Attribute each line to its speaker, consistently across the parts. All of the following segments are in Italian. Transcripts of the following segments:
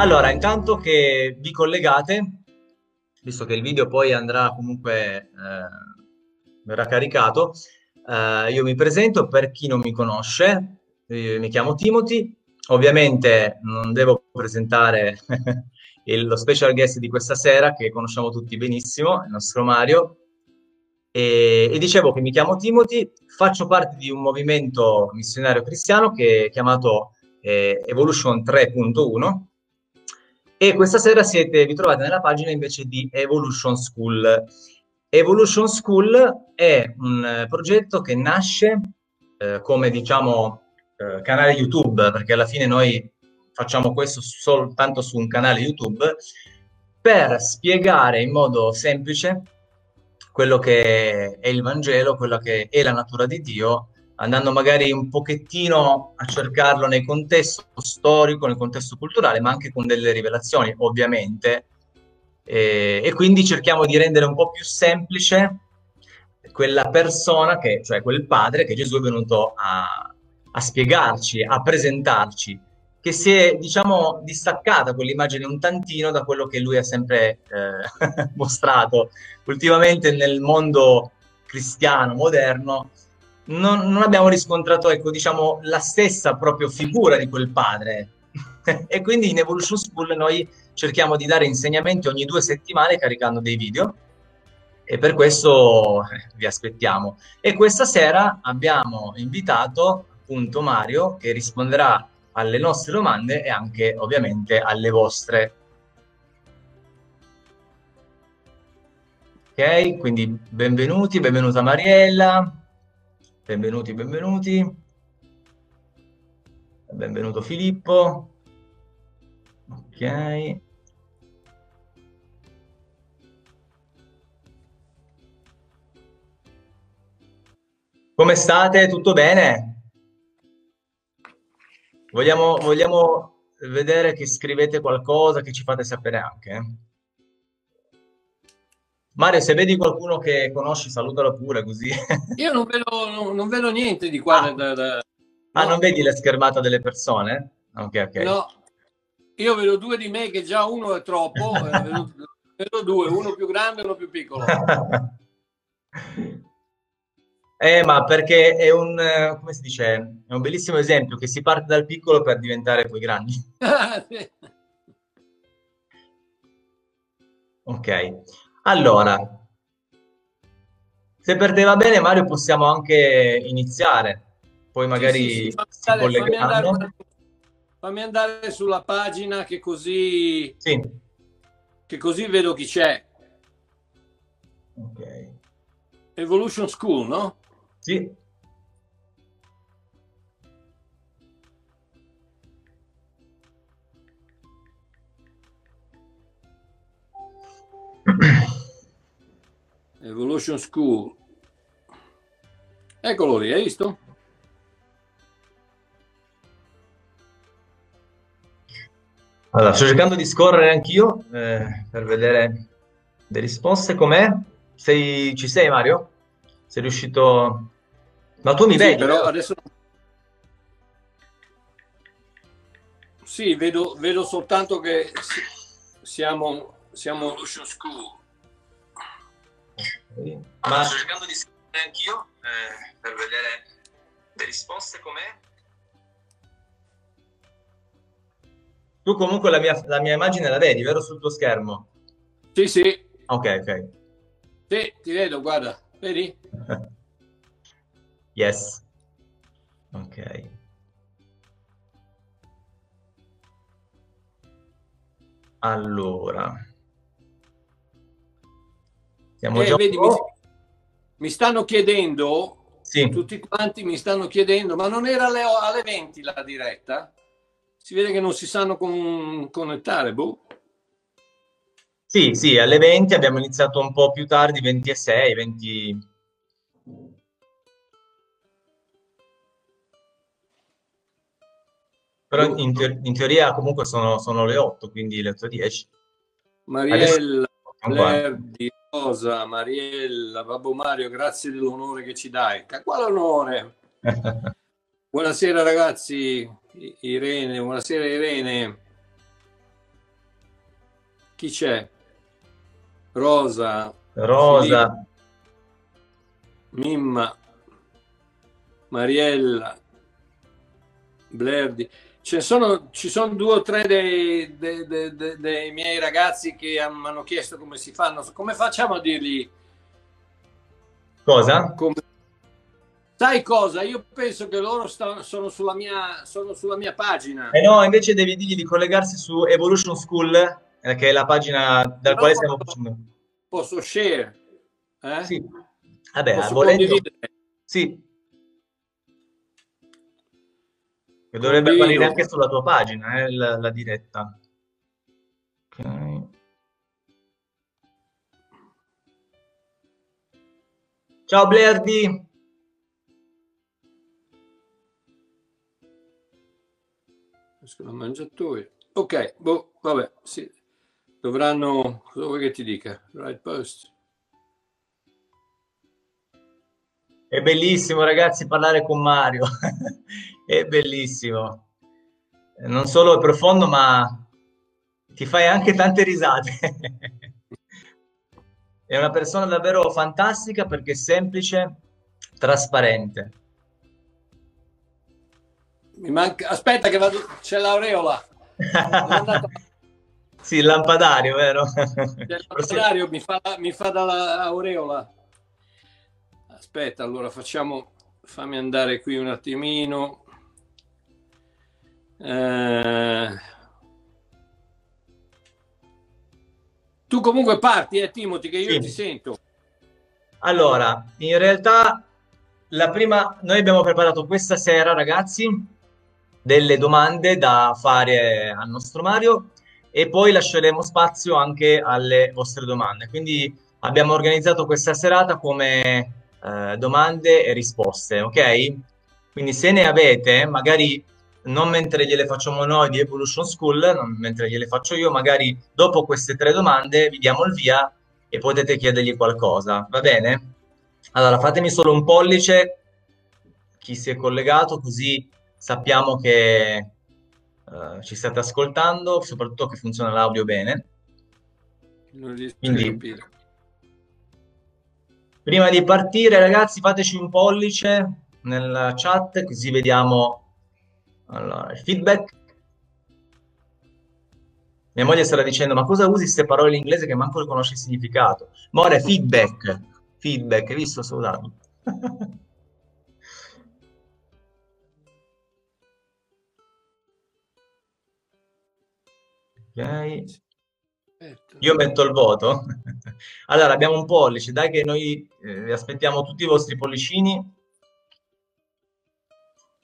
Speaker 1: Allora, intanto che vi collegate, visto che il video poi andrà comunque, eh, verrà caricato, eh, io mi presento per chi non mi conosce, mi chiamo Timothy, ovviamente non devo presentare il, lo special guest di questa sera che conosciamo tutti benissimo, il nostro Mario, e, e, dicevo che mi chiamo Timothy, faccio parte di un movimento missionario cristiano che è chiamato eh, Evolution 3.1 e questa sera siete, vi trovate nella pagina invece di Evolution School. Evolution School è un eh, progetto che nasce eh, come diciamo eh, canale YouTube, perché alla fine noi facciamo questo soltanto su un canale YouTube, per spiegare in modo semplice quello che è il Vangelo, quello che è la natura di Dio andando magari un pochettino a cercarlo nel contesto storico, nel contesto culturale, ma anche con delle rivelazioni, ovviamente. E, e quindi cerchiamo di rendere un po' più semplice quella persona, che, cioè quel padre che Gesù è venuto a, a spiegarci, a presentarci, che si è, diciamo, distaccata quell'immagine un tantino da quello che lui ha sempre eh, mostrato ultimamente nel mondo cristiano moderno non, non abbiamo riscontrato, ecco, diciamo, la stessa proprio figura di quel padre. e quindi in Evolution School noi cerchiamo di dare insegnamenti ogni due settimane caricando dei video e per questo eh, vi aspettiamo. E questa sera abbiamo invitato appunto Mario che risponderà alle nostre domande e anche ovviamente alle vostre. Ok, quindi benvenuti, benvenuta Mariella. Benvenuti, benvenuti. Benvenuto Filippo. Ok. Come state? Tutto bene? Vogliamo, vogliamo vedere che scrivete qualcosa, che ci fate sapere anche. Eh? Mario, se vedi qualcuno che conosci, salutalo pure così.
Speaker 2: Io non vedo, non, non vedo niente di qua.
Speaker 1: Ah. Da, da... ah, non vedi la schermata delle persone? Ok, ok.
Speaker 2: No, io vedo due di me che già uno è troppo, eh, vedo, vedo, due, uno più grande e uno più piccolo.
Speaker 1: eh, ma perché è un, come si dice, è un bellissimo esempio che si parte dal piccolo per diventare poi grandi. ok. Allora, se per te va bene, Mario, possiamo anche iniziare. Poi magari
Speaker 2: sì, sì, sì. Fammi, fammi, andare, fammi, andare, sulla pagina che così, che così vedo chi c'è.
Speaker 1: Ok.
Speaker 2: Evolution School, no?
Speaker 1: Sì.
Speaker 2: Evolution School. Eccolo lì, hai visto?
Speaker 1: Allora, sto cercando di scorrere anch'io eh, per vedere le risposte. Com'è? Sei, ci sei, Mario? Sei riuscito... Ma tu mi sì, vedi?
Speaker 2: Però adesso... Sì, vedo, vedo soltanto che siamo, siamo Evolution School.
Speaker 1: Ma sto cercando di scrivere anch'io eh, per vedere le risposte com'è. Tu comunque la mia, la mia, immagine la vedi, vero, sul tuo schermo?
Speaker 2: Sì, sì.
Speaker 1: Ok, ok.
Speaker 2: Sì, ti vedo, guarda, vedi?
Speaker 1: yes. Ok. Allora.
Speaker 2: Siamo eh, già vedi, mi, mi, stanno chiedendo, sì. tutti quanti mi stanno chiedendo, ma non era alle, alle 20 la diretta? Si vede che non si sanno con, connettare, boh.
Speaker 1: Sì, sì, alle 20 abbiamo iniziato un po' più tardi, 26, 20... Però in, te- in teoria comunque sono, sono, le 8, quindi le 8.10.
Speaker 2: Mariella, Lerdi, Rosa, Mariella, Babbo Mario, grazie dell'onore che ci dai. Quale onore? buonasera ragazzi, Irene, buonasera Irene. Chi c'è? Rosa.
Speaker 1: Rosa.
Speaker 2: Filippo, Mimma. Mariella. Blerdi. Sono, ci sono due o tre dei, dei, dei, dei, miei ragazzi che mi hanno chiesto come si fanno. Come facciamo a dirgli?
Speaker 1: Cosa?
Speaker 2: Come... Sai cosa? Io penso che loro sta, sono, sulla mia, sono sulla mia pagina.
Speaker 1: Eh no, invece devi dirgli di collegarsi su Evolution School, eh, che è la pagina dal no, quale stiamo facendo.
Speaker 2: Posso share?
Speaker 1: Eh? Sì. Vabbè, Posso volendo... Sì, Che dovrebbe apparire anche sulla tua pagina, eh, la, la diretta. Ok. Ciao Blerdi!
Speaker 2: Sono mangiatori. Ok, boh, vabbè, sì. Dovranno... Cosa vuoi che ti dica? Right post.
Speaker 1: È bellissimo ragazzi parlare con Mario, è bellissimo. Non solo è profondo, ma ti fai anche tante risate. è una persona davvero fantastica perché è semplice, trasparente.
Speaker 2: Mi manca... Aspetta che vado... c'è l'aureola.
Speaker 1: sì, il lampadario, vero?
Speaker 2: Il lampadario mi fa, mi fa dall'aureola. Aspetta, allora facciamo, fammi andare qui un attimino. Eh... Tu comunque parti, eh, Timothy, che io sì. ti sento.
Speaker 1: Allora, in realtà la prima, noi abbiamo preparato questa sera, ragazzi, delle domande da fare al nostro Mario e poi lasceremo spazio anche alle vostre domande. Quindi abbiamo organizzato questa serata come eh, domande e risposte, ok? Quindi se ne avete, magari non mentre gliele facciamo noi di Evolution School, non mentre gliele faccio io, magari dopo queste tre domande vi diamo il via e potete chiedergli qualcosa, va bene? Allora fatemi solo un pollice chi si è collegato così sappiamo che uh, ci state ascoltando, soprattutto che funziona l'audio bene.
Speaker 2: Non riesco Quindi, a capire.
Speaker 1: Prima di partire, ragazzi, fateci un pollice nella chat così vediamo allora, il feedback. Mia moglie starà dicendo, ma cosa usi queste parole in inglese che manco conosci il significato? More, feedback. Feedback, hai visto? Soldato. ok. Io metto il voto. allora, abbiamo un pollice, dai che noi eh, aspettiamo tutti i vostri pollicini.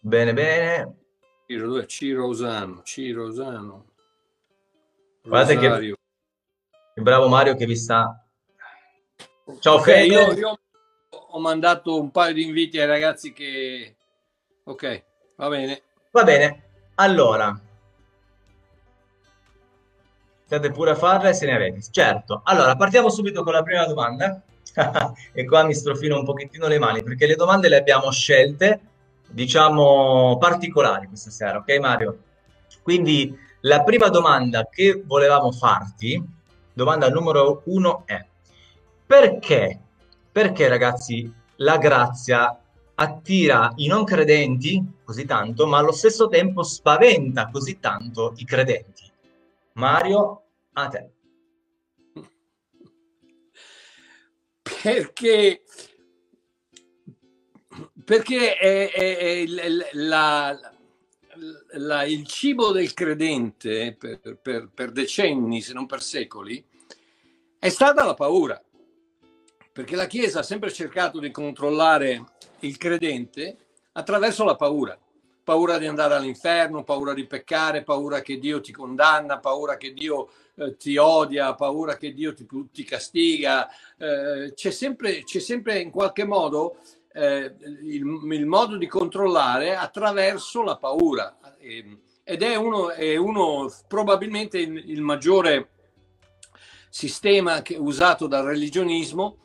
Speaker 1: Bene, bene.
Speaker 2: Ciro, dove Ciro Osano, Ciro Osano.
Speaker 1: Guardate che, che, bravo Mario che vi sta...
Speaker 2: Ciao okay, io, io, ho mandato un paio di inviti ai ragazzi che... Ok, va bene.
Speaker 1: Va bene. Allora, State pure a farle se ne avete. Certo. Allora, partiamo subito con la prima domanda. e qua mi strofino un pochettino le mani perché le domande le abbiamo scelte, diciamo, particolari questa sera, ok Mario? Quindi la prima domanda che volevamo farti, domanda numero uno è perché, perché ragazzi la grazia attira i non credenti così tanto, ma allo stesso tempo spaventa così tanto i credenti? Mario, a te.
Speaker 2: Perché, perché è, è, è la, la, il cibo del credente per, per, per decenni, se non per secoli, è stata la paura. Perché la Chiesa ha sempre cercato di controllare il credente attraverso la paura paura di andare all'inferno, paura di peccare, paura che Dio ti condanna, paura che Dio eh, ti odia, paura che Dio ti, ti castiga. Eh, c'è, sempre, c'è sempre in qualche modo eh, il, il, modo di controllare attraverso la paura ed è uno, è uno probabilmente il, il maggiore sistema che, usato dal religionismo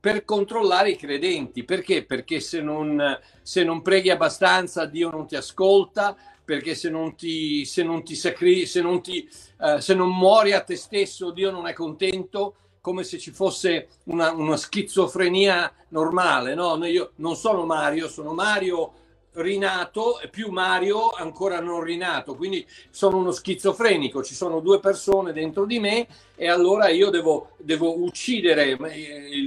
Speaker 2: per controllare i credenti. Perché? Perché se non, se non preghi abbastanza Dio non ti ascolta, perché se non ti, se non ti sacri, se non ti, eh, se non muori a te stesso, Dio non è contento, come se ci fosse una, una schizofrenia normale. No? Io non sono Mario, sono Mario rinato e più Mario ancora non rinato, quindi sono uno schizofrenico, ci sono due persone dentro di me e allora io devo, devo uccidere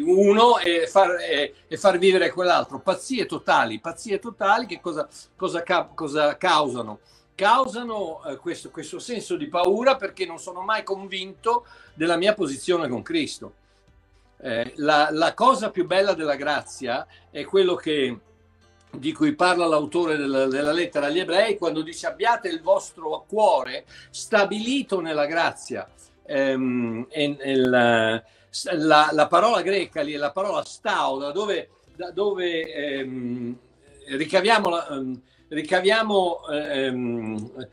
Speaker 2: uno e far, e, e far, vivere quell'altro. Pazzie totali, pazzie totali che cosa, cosa, cosa causano? Causano eh, questo, questo senso di paura perché non sono mai convinto della mia posizione con Cristo. Eh, la, la cosa più bella della grazia è quello che di cui parla l'autore della, della, lettera agli ebrei quando dice abbiate il vostro cuore stabilito nella grazia. Ehm, la, la, la, parola greca lì è la parola stau, da dove, da dove ehm, ricaviamo, ehm, ricaviamo ehm,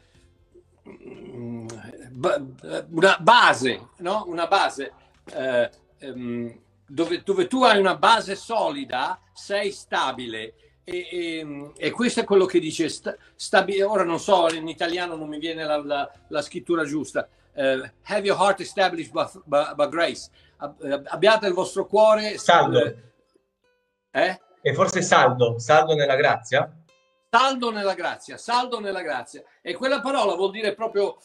Speaker 2: una base, no? una base eh, ehm, dove, dove tu hai una base solida, sei stabile e, e, e, questo è quello che dice, sta, stabi- ora non so, in italiano non mi viene la, la, la scrittura giusta, uh, have your heart established by, by, by grace, uh, abbiate il vostro cuore
Speaker 1: saldo. Eh? E forse saldo, saldo nella grazia?
Speaker 2: Saldo nella grazia, saldo nella grazia. E quella parola vuol dire proprio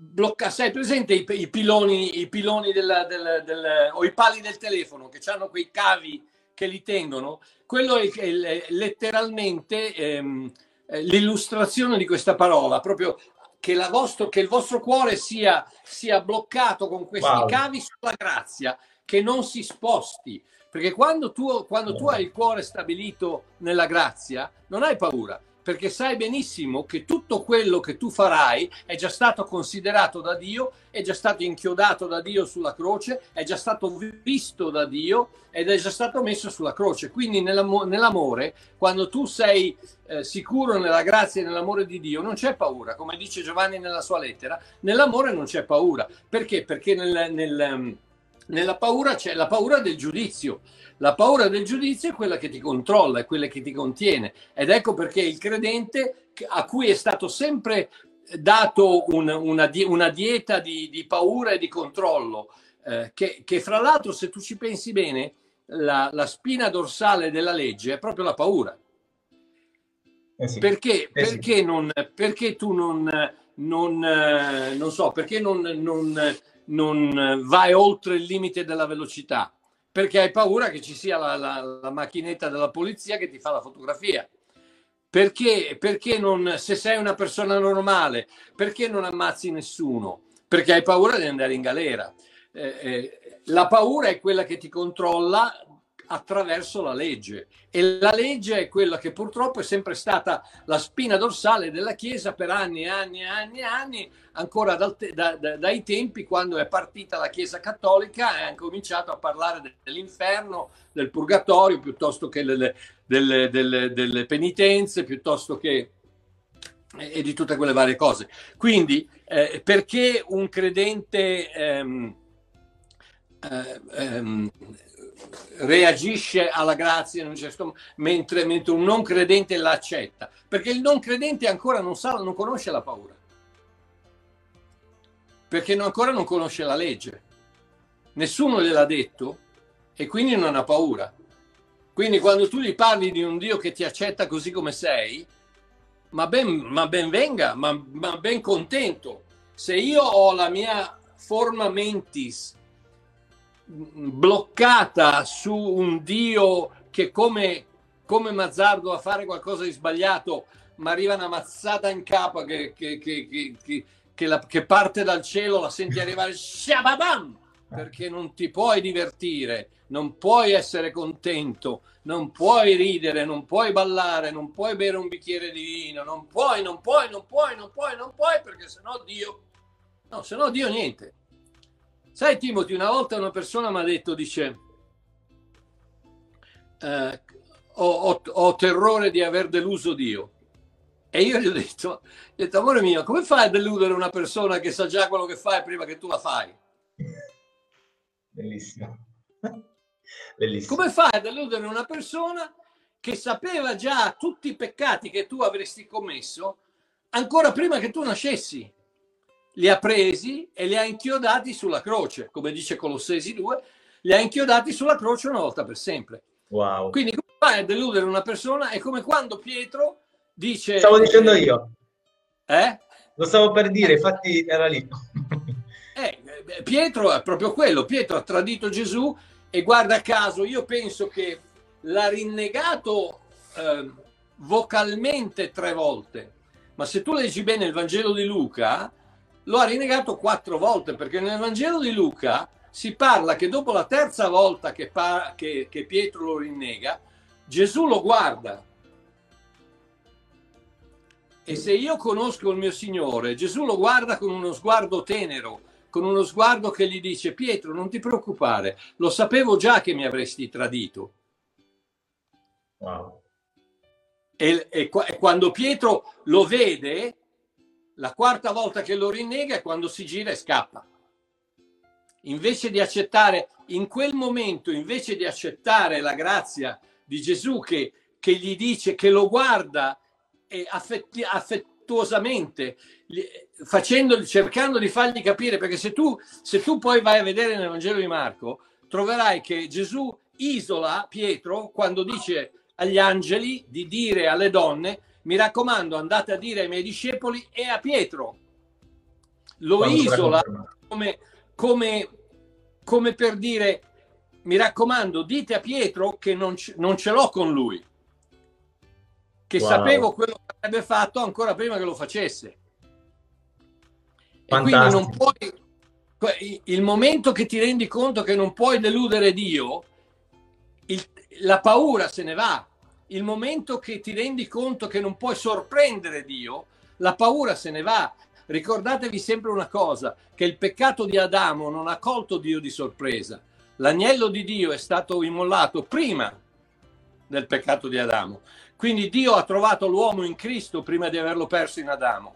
Speaker 2: bloccare, sei presente i, i piloni, i piloni della, del, del, o i pali del telefono che hanno quei cavi che li tengono, quello è, è letteralmente ehm, eh, l'illustrazione di questa parola, proprio che, vostro, che il vostro cuore sia, sia bloccato con questi wow. cavi sulla grazia, che non si sposti. Perché quando tu, quando tu hai il cuore stabilito nella grazia, non hai paura, perché sai benissimo che tutto quello che tu farai è già stato considerato da Dio, è già stato inchiodato da Dio sulla croce, è già stato visto da Dio ed è già stato messo sulla croce. Quindi nell'amore, quando tu sei eh, sicuro nella grazia e nell'amore di Dio, non c'è paura, come dice Giovanni nella sua lettera, nell'amore non c'è paura. Perché? Perché nel, nel, nella paura c'è la paura del giudizio. La paura del giudizio è quella che ti controlla, è quella che ti contiene. Ed ecco perché il credente a cui è stato sempre dato un, una, una, dieta di, di, paura e di controllo, eh, che, che, fra l'altro se tu ci pensi bene, la, la, spina dorsale della legge è proprio la paura. Eh sì. Perché, eh perché, sì. non, perché tu non, non, eh, non so, perché non, non, non vai oltre il limite della velocità? perché hai paura che ci sia la, la, la macchinetta della polizia che ti fa la fotografia. Perché, perché non, se sei una persona normale, perché non ammazzi nessuno? Perché hai paura di andare in galera. Eh, eh, la paura è quella che ti controlla attraverso la legge e la legge è quella che purtroppo è sempre stata la spina dorsale della Chiesa per anni e anni e anni e anni, ancora dal, da, da, dai tempi quando è partita la Chiesa cattolica e ha cominciato a parlare dell'inferno, del purgatorio, piuttosto che delle, delle, delle, delle penitenze, piuttosto che e di tutte quelle varie cose. Quindi, eh, perché un credente ehm, eh, ehm, reagisce alla grazia in un certo mentre, mentre un non credente l'accetta perché il non credente ancora non sa non conosce la paura. Perché ancora non conosce la legge. Nessuno gliel'ha detto e quindi non ha paura. Quindi quando tu gli parli di un Dio che ti accetta così come sei ma ben, ma ben venga ma, ma ben contento. Se io ho la mia forma mentis bloccata su un Dio che come, come Mazzardo a fare qualcosa di sbagliato, ma arriva una mazzata in capo che, che, che, che, la, parte dal cielo, la senti arrivare, shababam! perché non ti puoi divertire, non puoi essere contento, non puoi ridere, non puoi ballare, non puoi bere un bicchiere di vino, non puoi, non puoi, non puoi, non puoi, non puoi, perché sennò Dio, no, sennò Dio niente. Sai Timothy, una volta una persona mi ha detto, dice, eh, ho, ho, ho, terrore di aver deluso Dio. E io gli ho detto, ho detto, amore mio, come fai a deludere una persona che sa già quello che fai prima che tu la fai?
Speaker 1: Bellissimo.
Speaker 2: Bellissimo. Come fai a deludere una persona che sapeva già tutti i peccati che tu avresti commesso ancora prima che tu nascessi. Li ha presi e li ha inchiodati sulla croce, come dice Colossesi 2, li ha inchiodati sulla croce una volta per sempre.
Speaker 1: Wow.
Speaker 2: Quindi come fai a deludere una persona? È come quando Pietro dice...
Speaker 1: Stavo dicendo io.
Speaker 2: Eh?
Speaker 1: Lo stavo per dire, infatti era lì.
Speaker 2: eh, Pietro è proprio quello, Pietro ha tradito Gesù e guarda caso, io penso che l'ha rinnegato eh, vocalmente tre volte, ma se tu leggi bene il Vangelo di Luca, lo ha rinnegato quattro volte, perché nel Vangelo di Luca si parla che dopo la terza volta che, pa- che, che Pietro lo rinnega, Gesù lo guarda. E se io conosco il mio Signore, Gesù lo guarda con uno sguardo tenero, con uno sguardo che gli dice Pietro, non ti preoccupare, lo sapevo già che mi avresti tradito.
Speaker 1: Wow.
Speaker 2: E, e, e, quando Pietro lo vede, la quarta volta che lo rinnega è quando si gira e scappa. Invece di accettare, in quel momento, invece di accettare la grazia di Gesù che, che gli dice, che lo guarda affetti, affettuosamente, facendo, cercando di fargli capire, perché se tu, se tu poi vai a vedere nel Vangelo di Marco, troverai che Gesù isola Pietro quando dice agli angeli di dire alle donne, mi raccomando, andate a dire ai miei discepoli e a Pietro. Lo Quando isola come, come, come, per dire, mi raccomando, dite a Pietro che non, non ce l'ho con lui, che wow. sapevo quello che avrebbe fatto ancora prima che lo facesse. E quindi non puoi, il momento che ti rendi conto che non puoi deludere Dio, il, la paura se ne va. Il momento che ti rendi conto che non puoi sorprendere Dio, la paura se ne va. Ricordatevi sempre una cosa, che il peccato di Adamo non ha colto Dio di sorpresa. L'agnello di Dio è stato immollato prima del peccato di Adamo. Quindi Dio ha trovato l'uomo in Cristo prima di averlo perso in Adamo.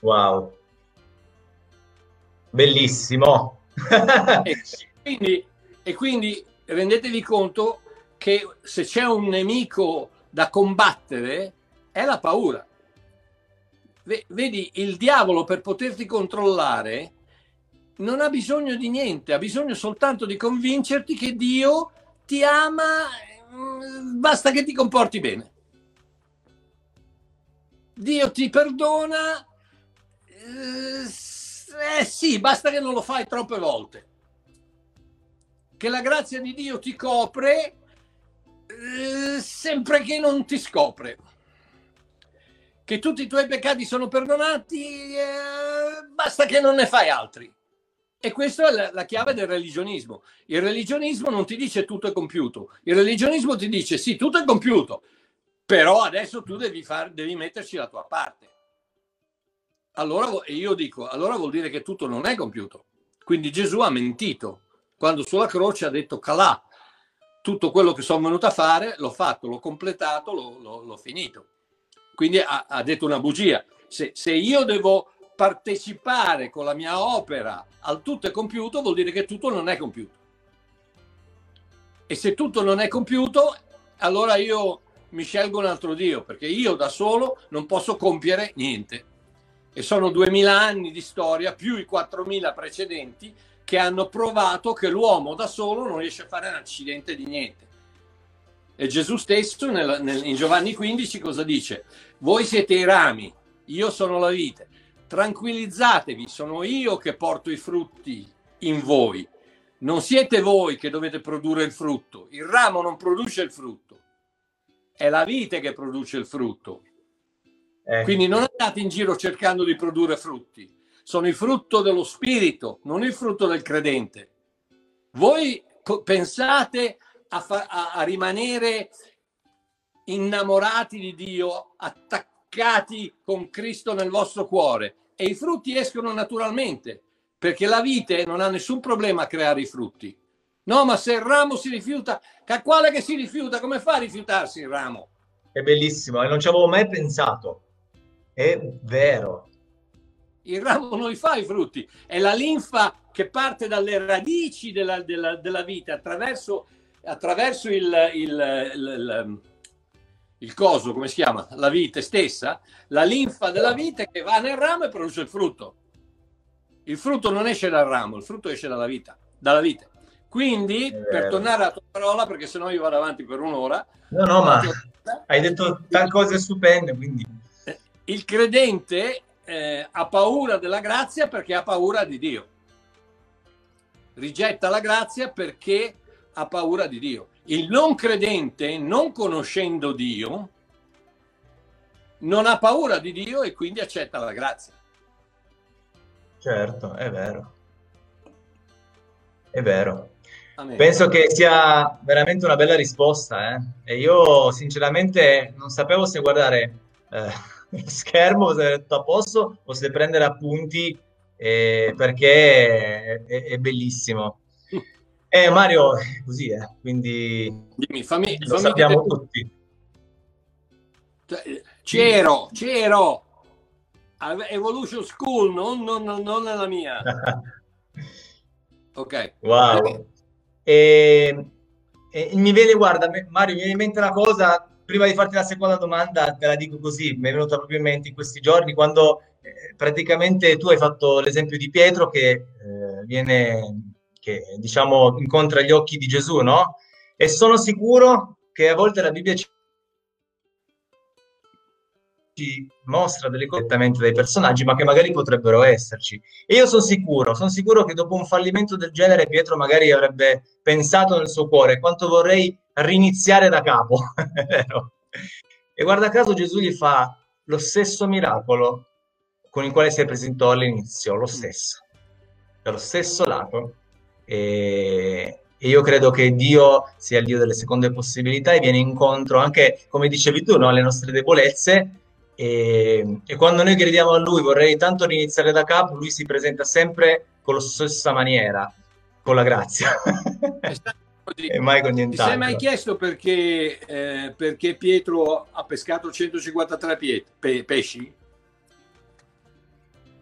Speaker 1: Wow. Bellissimo.
Speaker 2: e, quindi, e quindi rendetevi conto che se c'è un nemico da combattere è la paura. Vedi, il diavolo per poterti controllare non ha bisogno di niente, ha bisogno soltanto di convincerti che Dio ti ama, mm, basta che ti comporti bene. Dio ti perdona, eh, eh sì, basta che non lo fai troppe volte che la grazia di Dio ti copre eh, sempre che non ti scopre. Che tutti i tuoi peccati sono perdonati, eh, basta che non ne fai altri. E questa è la, la, chiave del religionismo. Il religionismo non ti dice tutto è compiuto, il religionismo ti dice sì, tutto è compiuto, però adesso tu devi, far, devi metterci la tua parte. Allora io dico, allora vuol dire che tutto non è compiuto. Quindi Gesù ha mentito quando sulla croce ha detto calà, tutto quello che sono venuto a fare l'ho fatto, l'ho completato, l'ho, l'ho, l'ho finito. Quindi ha, ha, detto una bugia. Se, se io devo partecipare con la mia opera al tutto è compiuto, vuol dire che tutto non è compiuto. E se tutto non è compiuto, allora io mi scelgo un altro Dio, perché io da solo non posso compiere niente. E sono duemila anni di storia, più i 4000 precedenti, che hanno provato che l'uomo da solo non riesce a fare un accidente di niente. E Gesù stesso nel, nel, in Giovanni 15 cosa dice? Voi siete i rami, io sono la vite. Tranquillizzatevi, sono io che porto i frutti in voi. Non siete voi che dovete produrre il frutto. Il ramo non produce il frutto. È la vite che produce il frutto. Eh. Quindi non andate in giro cercando di produrre frutti sono il frutto dello spirito, non il frutto del credente. Voi pensate a, fa- a rimanere innamorati di Dio, attaccati con Cristo nel vostro cuore e i frutti escono naturalmente, perché la vite non ha nessun problema a creare i frutti. No, ma se il ramo si rifiuta, quale che si rifiuta, come fa a rifiutarsi il ramo?
Speaker 1: È bellissimo e non ci avevo mai pensato. È vero
Speaker 2: il ramo non fa i frutti, è la linfa che parte dalle radici della, della, della vita attraverso, attraverso il, il, il, il coso, come si chiama? La vite stessa, la linfa della vite che va nel ramo e produce il frutto. Il frutto non esce dal ramo, il frutto esce dalla vita. Dalla vite. Quindi, per tornare alla tua parola, perché sennò io vado avanti per un'ora.
Speaker 1: No, no, ma hai detto tante cose stupende, quindi...
Speaker 2: Eh, il credente eh, ha paura della grazia perché ha paura di Dio. Rigetta la grazia perché ha paura di Dio. Il non credente, non conoscendo Dio, non ha paura di Dio e quindi accetta la grazia.
Speaker 1: Certo, è vero. È vero. Penso che sia veramente una bella risposta. Eh? E io sinceramente non sapevo se guardare eh, schermo, se era tutto a posto o se prendere appunti eh, perché è, è, bellissimo. Eh, Mario, così è, eh, quindi
Speaker 2: Dimmi, fammi,
Speaker 1: lo fammi sappiamo tutti.
Speaker 2: Cioè, c'ero, c'ero. Evolution School, non, non, non nella mia. ok.
Speaker 1: Wow. E, e, mi viene, guarda, Mario, mi viene in mente una cosa, prima di farti la seconda domanda, te la dico così, mi è venuta proprio in mente in questi giorni, quando eh, praticamente tu hai fatto l'esempio di Pietro che eh, viene, che diciamo incontra gli occhi di Gesù, no? E sono sicuro che a volte la Bibbia ci ci mostra delle cose direttamente dai personaggi, ma che magari potrebbero esserci. E io sono sicuro, sono sicuro che dopo un fallimento del genere Pietro magari avrebbe pensato nel suo cuore quanto vorrei riniziare da capo. e guarda caso Gesù gli fa lo stesso miracolo con il quale si presentò all'inizio, lo stesso, dallo stesso lato. E, e io credo che Dio sia il Dio delle seconde possibilità e viene incontro anche, come dicevi tu, no, alle nostre debolezze e, e, quando noi crediamo a lui, vorrei tanto riniziare da capo, lui si presenta sempre con la stessa maniera, con la grazia.
Speaker 2: e mai con nient'altro. Ti sei mai chiesto perché, eh, perché Pietro ha pescato 153 pie- pe- pesci?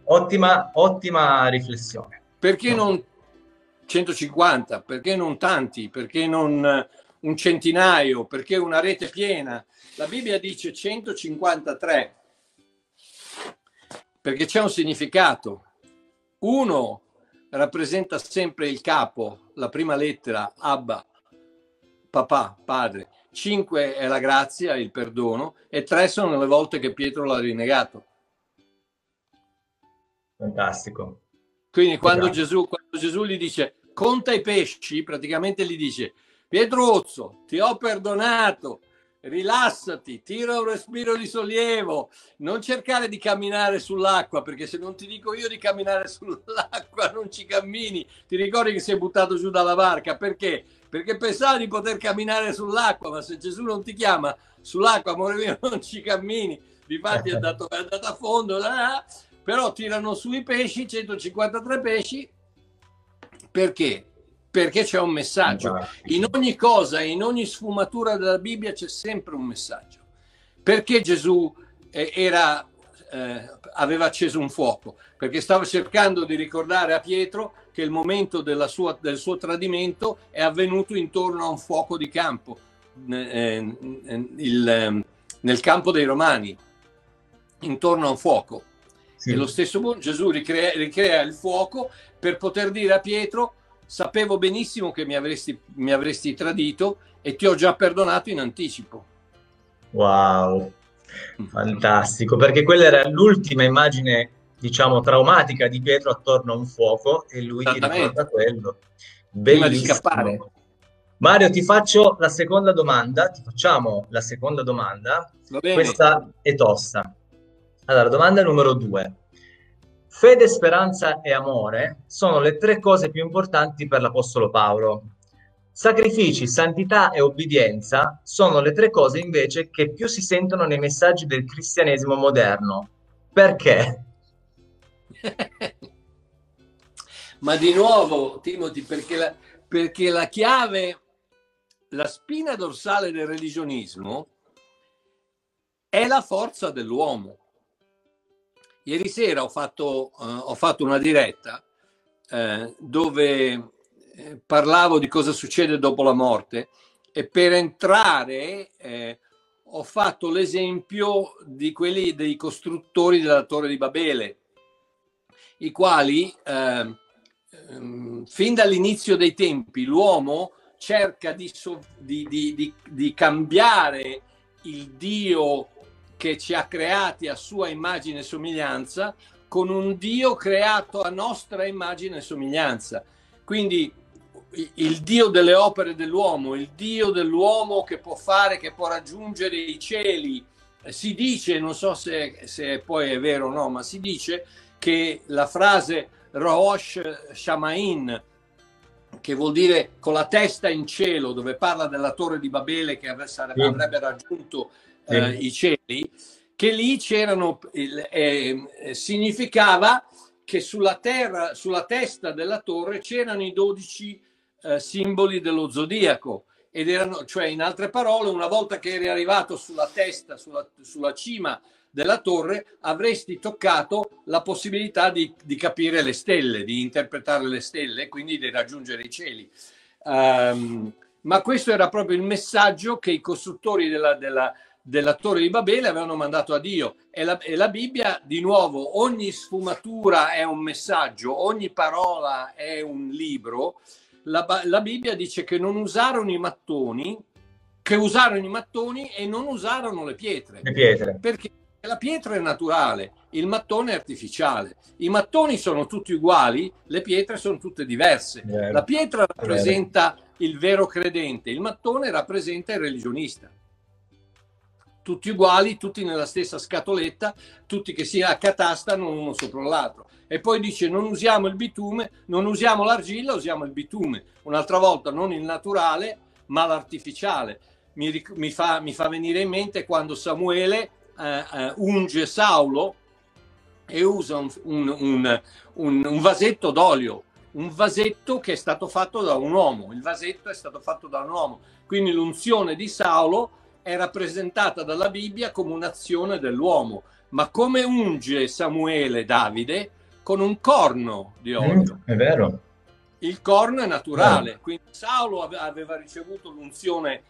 Speaker 1: Ottima, ottima riflessione.
Speaker 2: Perché no. non 150? Perché non tanti? Perché non un centinaio? Perché una rete piena? La Bibbia dice 153 perché c'è un significato. Uno rappresenta sempre il capo, la prima lettera, Abba, papà, padre. Cinque è la grazia, il perdono. E tre sono le volte che Pietro l'ha rinnegato.
Speaker 1: Fantastico.
Speaker 2: Quindi quando Gesù, quando Gesù gli dice conta i pesci, praticamente gli dice Pietro, ti ho perdonato, rilassati, tira un respiro di sollievo, non cercare di camminare sull'acqua, perché se non ti dico io di camminare sull'acqua non ci cammini. Ti ricordi che sei buttato giù dalla barca? Perché? Perché pensavi di poter camminare sull'acqua, ma se Gesù non ti chiama sull'acqua, amore mio, non ci cammini. Difatti è andato, è andato a fondo, là, però tirano su i pesci, 153 pesci, perché? Perché c'è un messaggio. In ogni cosa, in ogni sfumatura della Bibbia c'è sempre un messaggio. Perché Gesù eh, era, eh, aveva acceso un fuoco? Perché stava cercando di ricordare a Pietro che il momento sua, del suo tradimento è avvenuto intorno a un fuoco di campo, eh, il, ehm, nel campo dei Romani, intorno a un fuoco. Sì. E lo stesso Gesù ricrea, ricrea il fuoco per poter dire a Pietro sapevo benissimo che mi avresti, mi avresti tradito e ti ho già perdonato in anticipo.
Speaker 1: Wow, fantastico, perché quella era l'ultima immagine, diciamo, traumatica di Pietro attorno a un fuoco e lui ti ricorda quello.
Speaker 2: Prima di scappare.
Speaker 1: Mario, ti faccio la seconda domanda, ti facciamo la seconda domanda. Questa è tosta. Allora, domanda numero due. Fede, speranza e amore sono le tre cose più importanti per l'Apostolo Paolo. Sacrifici, santità e obbedienza sono le tre cose invece che più si sentono nei messaggi del cristianesimo moderno. Perché?
Speaker 2: Ma di nuovo, Timothy, perché la, perché la chiave, la spina dorsale del religionismo è la forza dell'uomo. Ieri sera ho fatto, uh, ho fatto una diretta uh, dove eh, parlavo di cosa succede dopo la morte e per entrare eh, ho fatto l'esempio di quelli dei costruttori della Torre di Babele, i quali eh, fin dall'inizio dei tempi l'uomo cerca di, di, di, di, cambiare il Dio che ci ha creati a sua immagine e somiglianza con un Dio creato a nostra immagine e somiglianza. Quindi il Dio delle opere dell'uomo, il Dio dell'uomo che può fare, che può raggiungere i cieli. Si dice, non so se, se poi è vero o no, ma si dice che la frase Rosh Shamain, che vuol dire con la testa in cielo, dove parla della torre di Babele che avrebbe, avrebbe raggiunto eh, i cieli, che lì c'erano, eh, significava che sulla terra, sulla testa della torre c'erano i dodici eh, simboli dello zodiaco. Ed erano, cioè, in altre parole, una volta che eri arrivato sulla testa, sulla, sulla cima della torre avresti toccato la possibilità di, di, capire le stelle, di interpretare le stelle e quindi di raggiungere i cieli. Um, ma questo era proprio il messaggio che i costruttori della, della, della Torre di Babele avevano mandato a Dio. E la, e la, Bibbia, di nuovo, ogni sfumatura è un messaggio, ogni parola è un libro. La, la Bibbia dice che non usarono i mattoni, che usarono i mattoni e non usarono le pietre.
Speaker 1: Le pietre.
Speaker 2: Perché la pietra è naturale, il mattone è artificiale. I mattoni sono tutti uguali, le pietre sono tutte diverse. Vero. La pietra rappresenta vero. il vero credente, il mattone rappresenta il religionista. Tutti uguali, tutti nella stessa scatoletta, tutti che si accatastano uno sopra l'altro. E poi dice non usiamo il bitume, non usiamo l'argilla, usiamo il bitume. Un'altra volta non il naturale, ma l'artificiale. Mi, mi, fa, mi fa venire in mente quando Samuele eh, eh, unge Saulo e usa un, un, un, un vasetto d'olio, un vasetto che è stato fatto da un uomo, il vasetto è stato fatto da un uomo, quindi l'unzione di Saulo è rappresentata dalla Bibbia come un'azione dell'uomo, ma come unge Samuele Davide con un corno di olio.
Speaker 1: Mm, è vero.
Speaker 2: Il corno è naturale, quindi Saulo aveva ricevuto l'unzione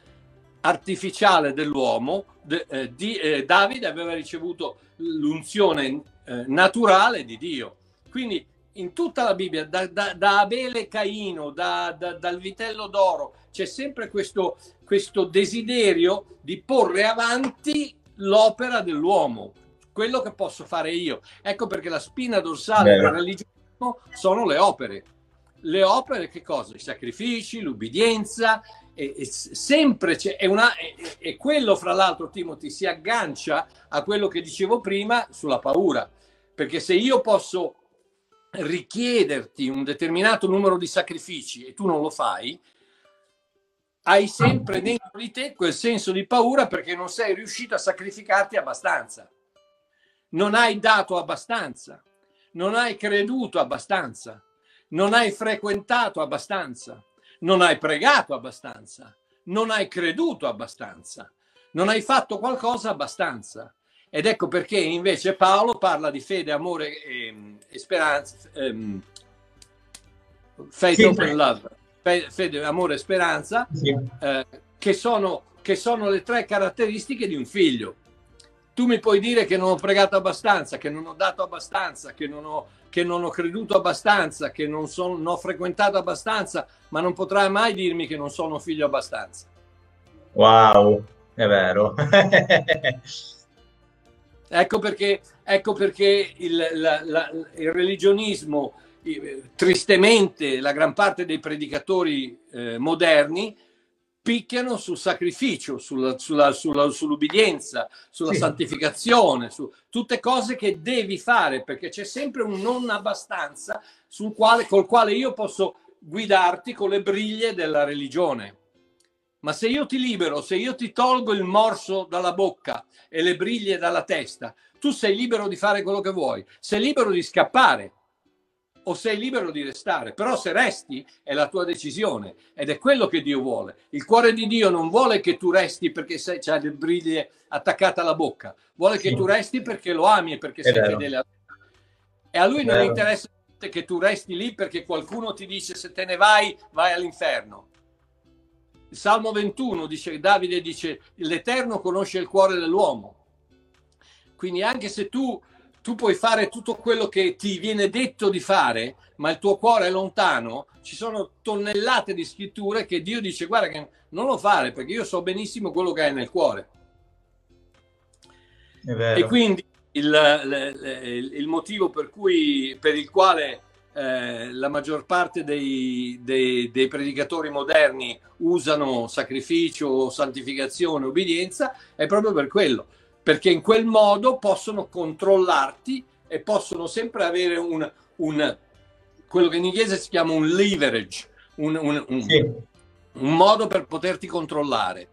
Speaker 2: artificiale dell'uomo, de, eh, di, eh, Davide aveva ricevuto l'unzione eh, naturale di Dio. Quindi in tutta la Bibbia, da, da, da Abele Caino, da, dal vitello d'oro, c'è sempre questo, questo desiderio di porre avanti l'opera dell'uomo, quello che posso fare io. Ecco perché la spina dorsale del religionismo sono le opere. Le opere che cosa? I sacrifici, l'ubbidienza, e, e sempre c'è, è una, e, e quello fra l'altro Timothy si aggancia a quello che dicevo prima sulla paura, perché se io posso richiederti un determinato numero di sacrifici e tu non lo fai, hai sempre dentro di te quel senso di paura perché non sei riuscito a sacrificarti abbastanza. Non hai dato abbastanza, non hai creduto abbastanza, non hai frequentato abbastanza. Non hai pregato abbastanza, non hai creduto abbastanza, non hai fatto qualcosa abbastanza. Ed ecco perché invece Paolo parla di fede, amore e, e speranza, ehm, faith, sì, open love, fede, amore e speranza, sì. eh, che, sono, che sono le tre caratteristiche di un figlio. Tu mi puoi dire che non ho pregato abbastanza, che non ho dato abbastanza, che non ho che non ho creduto abbastanza, che non, sono, non ho frequentato abbastanza, ma non potrai mai dirmi che non sono figlio abbastanza.
Speaker 1: Wow, è vero.
Speaker 2: ecco perché, ecco perché il, la, la, il religionismo, tristemente la gran parte dei predicatori eh, moderni, picchiano sul sacrificio, sulla, sulla, sulla, sull'ubbidienza, sulla sì. santificazione, su tutte cose che devi fare, perché c'è sempre un non abbastanza sul quale, col quale io posso guidarti con le briglie della religione. Ma se io ti libero, se io ti tolgo il morso dalla bocca e le briglie dalla testa, tu sei libero di fare quello che vuoi, sei libero di scappare, o sei libero di restare, però se resti è la tua decisione ed è quello che Dio vuole. Il cuore di Dio non vuole che tu resti perché sei, c'hai le briglie attaccate alla bocca, vuole che tu resti perché lo ami e perché è sei vero. fedele a lui. E a lui non interessa che tu resti lì perché qualcuno ti dice se te ne vai vai all'inferno. Il Salmo 21 dice, Davide dice, l'Eterno conosce il cuore dell'uomo. Quindi anche se tu, tu puoi fare tutto quello che ti viene detto di fare, ma il tuo cuore è lontano, ci sono tonnellate di scritture che Dio dice, guarda che non lo fare perché io so benissimo quello che hai nel cuore. E quindi il, il, il, motivo per, cui, per il quale eh, la maggior parte dei, dei, dei, predicatori moderni usano sacrificio, santificazione, obbedienza, è proprio per quello, perché in quel modo possono controllarti e possono sempre avere un, un quello che in inglese si chiama un leverage, un, un, sì. un modo per poterti controllare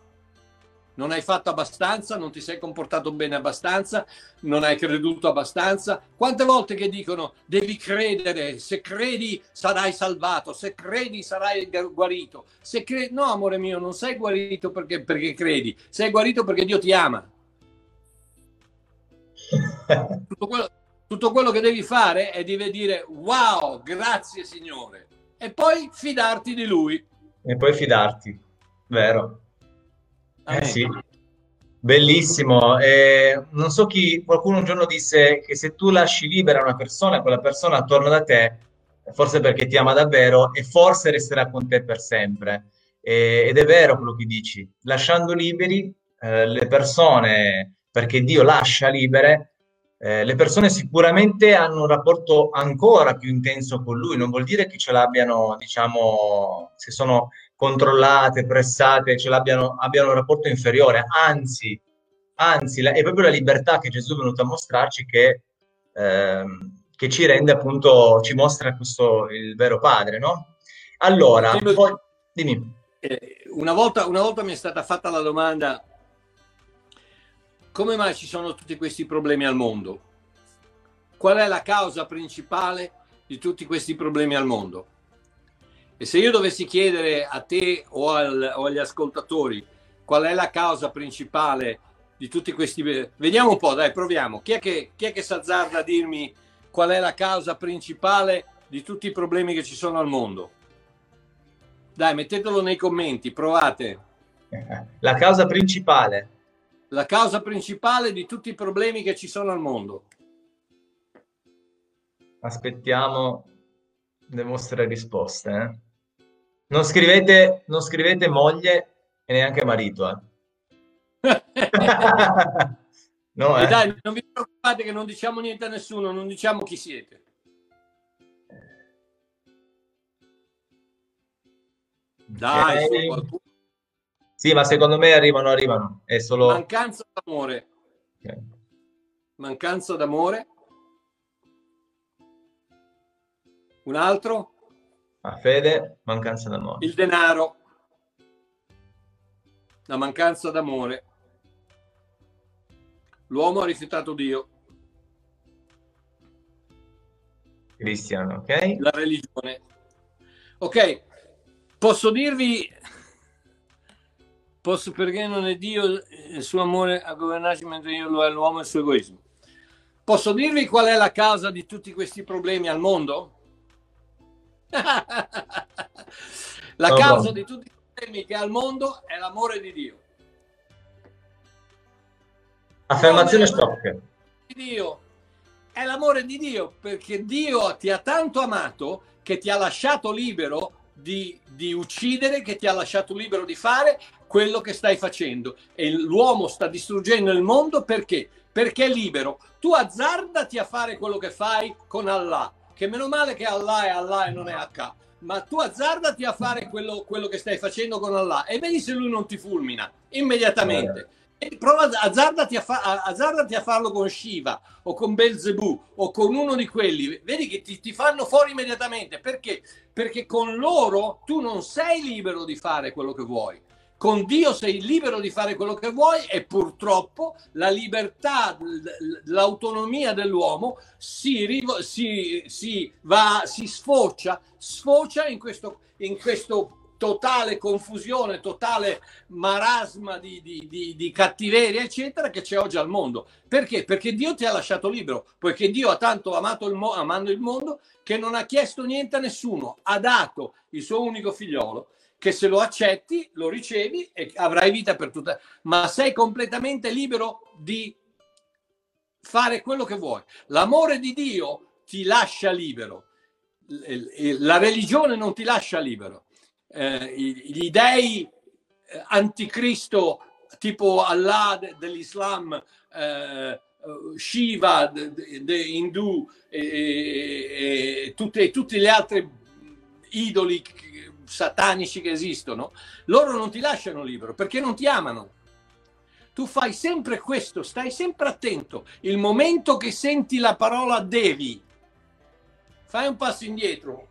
Speaker 2: non hai fatto abbastanza, non ti sei comportato bene abbastanza, non hai creduto abbastanza. Quante volte che dicono devi credere, se credi sarai salvato, se credi sarai guarito. Se cre... No, amore mio, non sei guarito perché, perché credi, sei guarito perché Dio ti ama. Tutto quello, tutto quello che devi fare è devi dire wow, grazie Signore, e poi fidarti di Lui.
Speaker 1: E poi fidarti, vero. Eh sì, bellissimo. Eh, non so chi, qualcuno un giorno disse che se tu lasci libera una persona, quella persona torna da te, forse perché ti ama davvero e forse resterà con te per sempre. Eh, ed è vero quello che dici. Lasciando liberi eh, le persone, perché Dio lascia libere, eh, le persone sicuramente hanno un rapporto ancora più intenso con lui, non vuol dire che ce l'abbiano, diciamo, se sono controllate, pressate, ce l'abbiano abbiano un rapporto inferiore, anzi, anzi la, è proprio la libertà che Gesù è venuto a mostrarci che, ehm, che ci rende appunto, ci mostra questo il vero padre, no? Allora,
Speaker 2: poi, dimmi. Eh, una, volta, una volta mi è stata fatta la domanda come mai ci sono tutti questi problemi al mondo? Qual è la causa principale di tutti questi problemi al mondo? E se io dovessi chiedere a te o, al, o agli ascoltatori qual è la causa principale di tutti questi... Vediamo un po', dai, proviamo. Chi è che, chi è che s'azzarda a dirmi qual è la causa principale di tutti i problemi che ci sono al mondo? Dai, mettetelo nei commenti, provate.
Speaker 1: La causa principale.
Speaker 2: La causa principale di tutti i problemi che ci sono al mondo.
Speaker 1: Aspettiamo le vostre risposte. Eh? Non scrivete, non scrivete moglie e neanche marito. Eh.
Speaker 2: no, eh. dai, non vi preoccupate che non diciamo niente a nessuno, non diciamo chi siete.
Speaker 1: Dai, okay. Sì, ma secondo me arrivano, arrivano. È solo...
Speaker 2: Mancanza d'amore. Okay. Mancanza d'amore. Un altro?
Speaker 1: La fede, mancanza d'amore.
Speaker 2: Il denaro, la mancanza d'amore. L'uomo ha rifiutato Dio.
Speaker 1: Cristiano, ok?
Speaker 2: La religione. Ok, posso dirvi, posso perché non è Dio il suo amore a governarci mentre io lo è l'uomo e il suo egoismo. Posso dirvi qual è la causa di tutti questi problemi al mondo? La causa di tutti i problemi che ha il mondo è l'amore di Dio.
Speaker 1: Affermazione stock.
Speaker 2: Dio è l'amore di Dio perché Dio ti ha tanto amato che ti ha lasciato libero di, di, uccidere, che ti ha lasciato libero di fare quello che stai facendo. E l'uomo sta distruggendo il mondo perché? Perché è libero. Tu azzardati a fare quello che fai con Allah che meno male che Allah è Allah e non è H, ma tu azzardati a fare quello, quello che stai facendo con Allah e vedi se lui non ti fulmina immediatamente. Eh. Prova azzardati a, fa, azzardati a farlo con Shiva o con Belzebù o con uno di quelli, vedi che ti, ti fanno fuori immediatamente perché? Perché con loro tu non sei libero di fare quello che vuoi con Dio sei libero di fare quello che vuoi e purtroppo la libertà, l'autonomia dell'uomo si, si, si, va, si sfocia, sfocia in questo, in questo totale confusione, totale marasma di, di, di, di, cattiveria, eccetera, che c'è oggi al mondo. Perché? Perché Dio ti ha lasciato libero, poiché Dio ha tanto amato il, mo- amando il mondo che non ha chiesto niente a nessuno, ha dato il suo unico figliolo che se lo accetti, lo ricevi e avrai vita per tutta, ma sei completamente libero di fare quello che vuoi. L'amore di Dio ti lascia libero, la religione non ti lascia libero. Eh, gli dei eh, anticristo tipo Allah dell'Islam, eh, Shiva, Hindu e, e, e tutte, tutti gli altri idoli satanici che esistono, loro non ti lasciano libero perché non ti amano. Tu fai sempre questo, stai sempre attento. Il momento che senti la parola devi, fai un passo indietro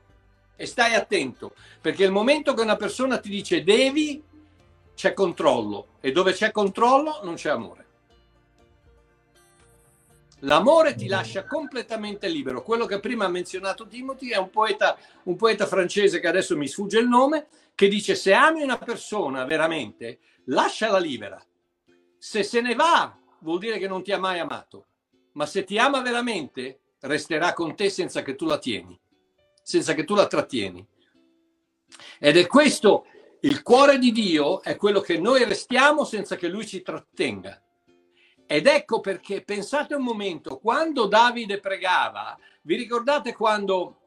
Speaker 2: e stai attento, perché il momento che una persona ti dice devi, c'è controllo e dove c'è controllo non c'è amore. L'amore ti lascia completamente libero. Quello che prima ha menzionato Timothy è un poeta, un poeta francese che adesso mi sfugge il nome, che dice se ami una persona veramente, lasciala libera. Se se ne va, vuol dire che non ti ha mai amato. Ma se ti ama veramente, resterà con te senza che tu la tieni, senza che tu la trattieni. Ed è questo il cuore di Dio, è quello che noi restiamo senza che lui ci trattenga. Ed ecco perché pensate un momento, quando Davide pregava, vi ricordate quando,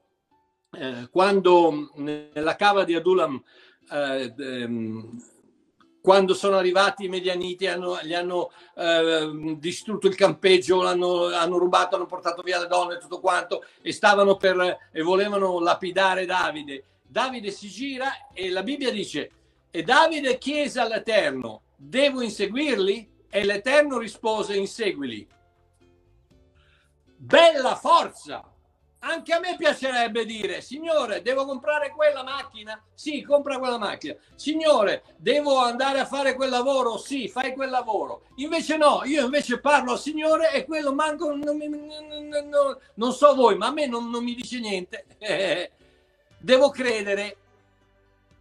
Speaker 2: eh, quando nella cava di Adulam, eh, ehm, quando sono arrivati i medianiti, hanno, gli hanno eh, distrutto il campeggio, hanno, hanno, rubato, hanno portato via le donne e tutto quanto, e stavano per e volevano lapidare Davide. Davide si gira e la Bibbia dice: E Davide chiese all'Eterno: Devo inseguirli? E l'Eterno rispose, inseguili. Bella forza! Anche a me piacerebbe dire, Signore, devo comprare quella macchina? Sì, compra quella macchina. Signore, devo andare a fare quel lavoro? Sì, fai quel lavoro. Invece no, io invece parlo al Signore e quello manco, non, mi, non, non so voi, ma a me non, non mi dice niente. devo credere,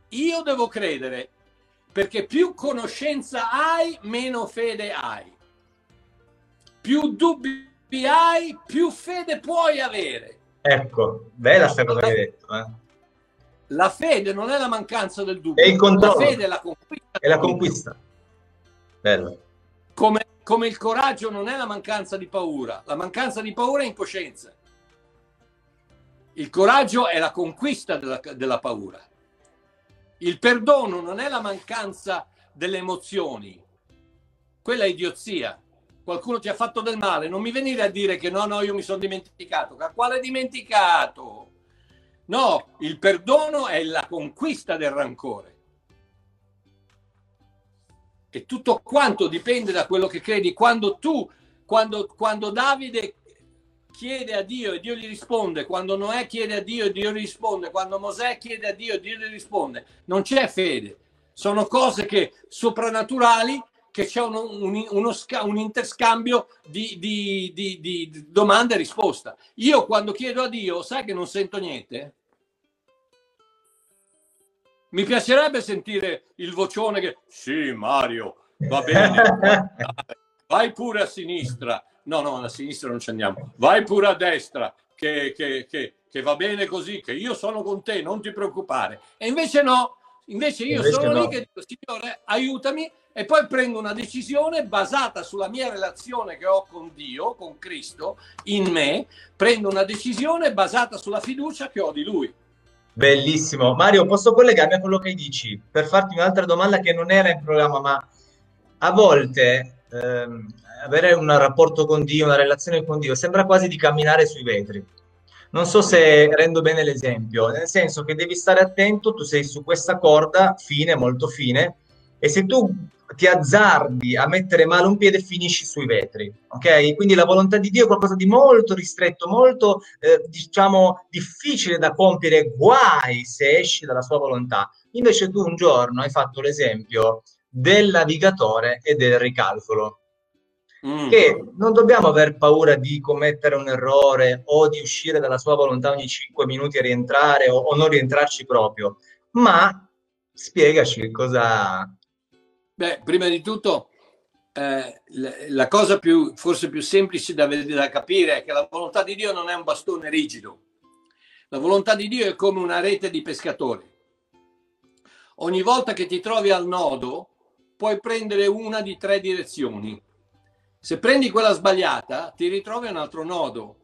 Speaker 2: io devo credere perché più conoscenza hai, meno fede hai. Più dubbi hai, più fede puoi avere.
Speaker 1: Ecco, bella questa cosa che hai detto. Eh.
Speaker 2: La fede non è la mancanza del dubbio.
Speaker 1: È il controllo.
Speaker 2: La fede è la conquista.
Speaker 1: È la conquista. Bello.
Speaker 2: Come, come, il coraggio non è la mancanza di paura. La mancanza di paura è incoscienza. Il coraggio è la conquista della, della paura. Il perdono non è la mancanza delle emozioni, quella è idiozia. Qualcuno ti ha fatto del male, non mi venire a dire che no, no, io mi sono dimenticato. Ma quale dimenticato? No, il perdono è la conquista del rancore. E tutto quanto dipende da quello che credi. Quando tu, quando, quando Davide chiede a Dio e Dio gli risponde, quando Noè chiede a Dio e Dio gli risponde, quando Mosè chiede a Dio e Dio gli risponde, non c'è fede. Sono cose che soprannaturali che c'è uno, un, uno, un, interscambio di, di, di, di, domanda e risposta. Io quando chiedo a Dio, sai che non sento niente? Mi piacerebbe sentire il vocione che sì, Mario, va bene, vai pure a sinistra, no, no, a sinistra non ci andiamo, vai pure a destra, che, che, che, che, va bene così, che io sono con te, non ti preoccupare. E invece no, invece io invece sono no. lì che dico, Signore, aiutami e poi prendo una decisione basata sulla mia relazione che ho con Dio, con Cristo, in me, prendo una decisione basata sulla fiducia che ho di Lui.
Speaker 1: Bellissimo. Mario, posso collegarmi a quello che dici per farti un'altra domanda che non era in programma, ma a volte ehm, avere un rapporto con Dio, una relazione con Dio, sembra quasi di camminare sui vetri. Non so se rendo bene l'esempio, nel senso che devi stare attento, tu sei su questa corda fine, molto fine, e se tu ti azzardi a mettere male un piede finisci sui vetri, ok? Quindi la volontà di Dio è qualcosa di molto ristretto, molto, eh, diciamo, difficile da compiere, guai se esci dalla sua volontà. Invece tu un giorno hai fatto l'esempio del navigatore e del ricalcolo mm. che non dobbiamo aver paura di commettere un errore o di uscire dalla sua volontà ogni 5 minuti e rientrare o, o non rientrarci proprio, ma spiegaci cosa...
Speaker 2: Beh, prima di tutto, eh, la, cosa più, forse più semplice da, da capire è che la volontà di Dio non è un bastone rigido. La volontà di Dio è come una rete di pescatori. Ogni volta che ti trovi al nodo, puoi prendere una di tre direzioni. Se prendi quella sbagliata, ti ritrovi un altro nodo.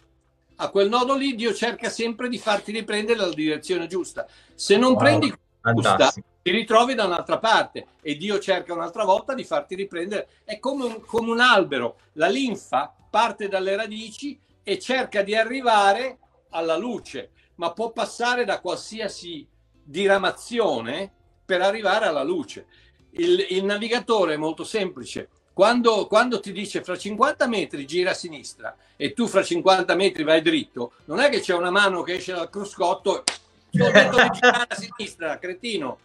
Speaker 2: A quel nodo lì Dio cerca sempre di farti riprendere la direzione giusta. Se non wow, prendi quella giusta, ti ritrovi da un'altra parte e Dio cerca un'altra volta di farti riprendere. È come un, come un albero. La linfa parte dalle radici e cerca di arrivare alla luce, ma può passare da qualsiasi diramazione per arrivare alla luce. Il, il navigatore è molto semplice. Quando, quando, ti dice fra 50 metri gira a sinistra e tu fra 50 metri vai dritto, non è che c'è una mano che esce dal cruscotto ti ho detto di girare a sinistra, cretino.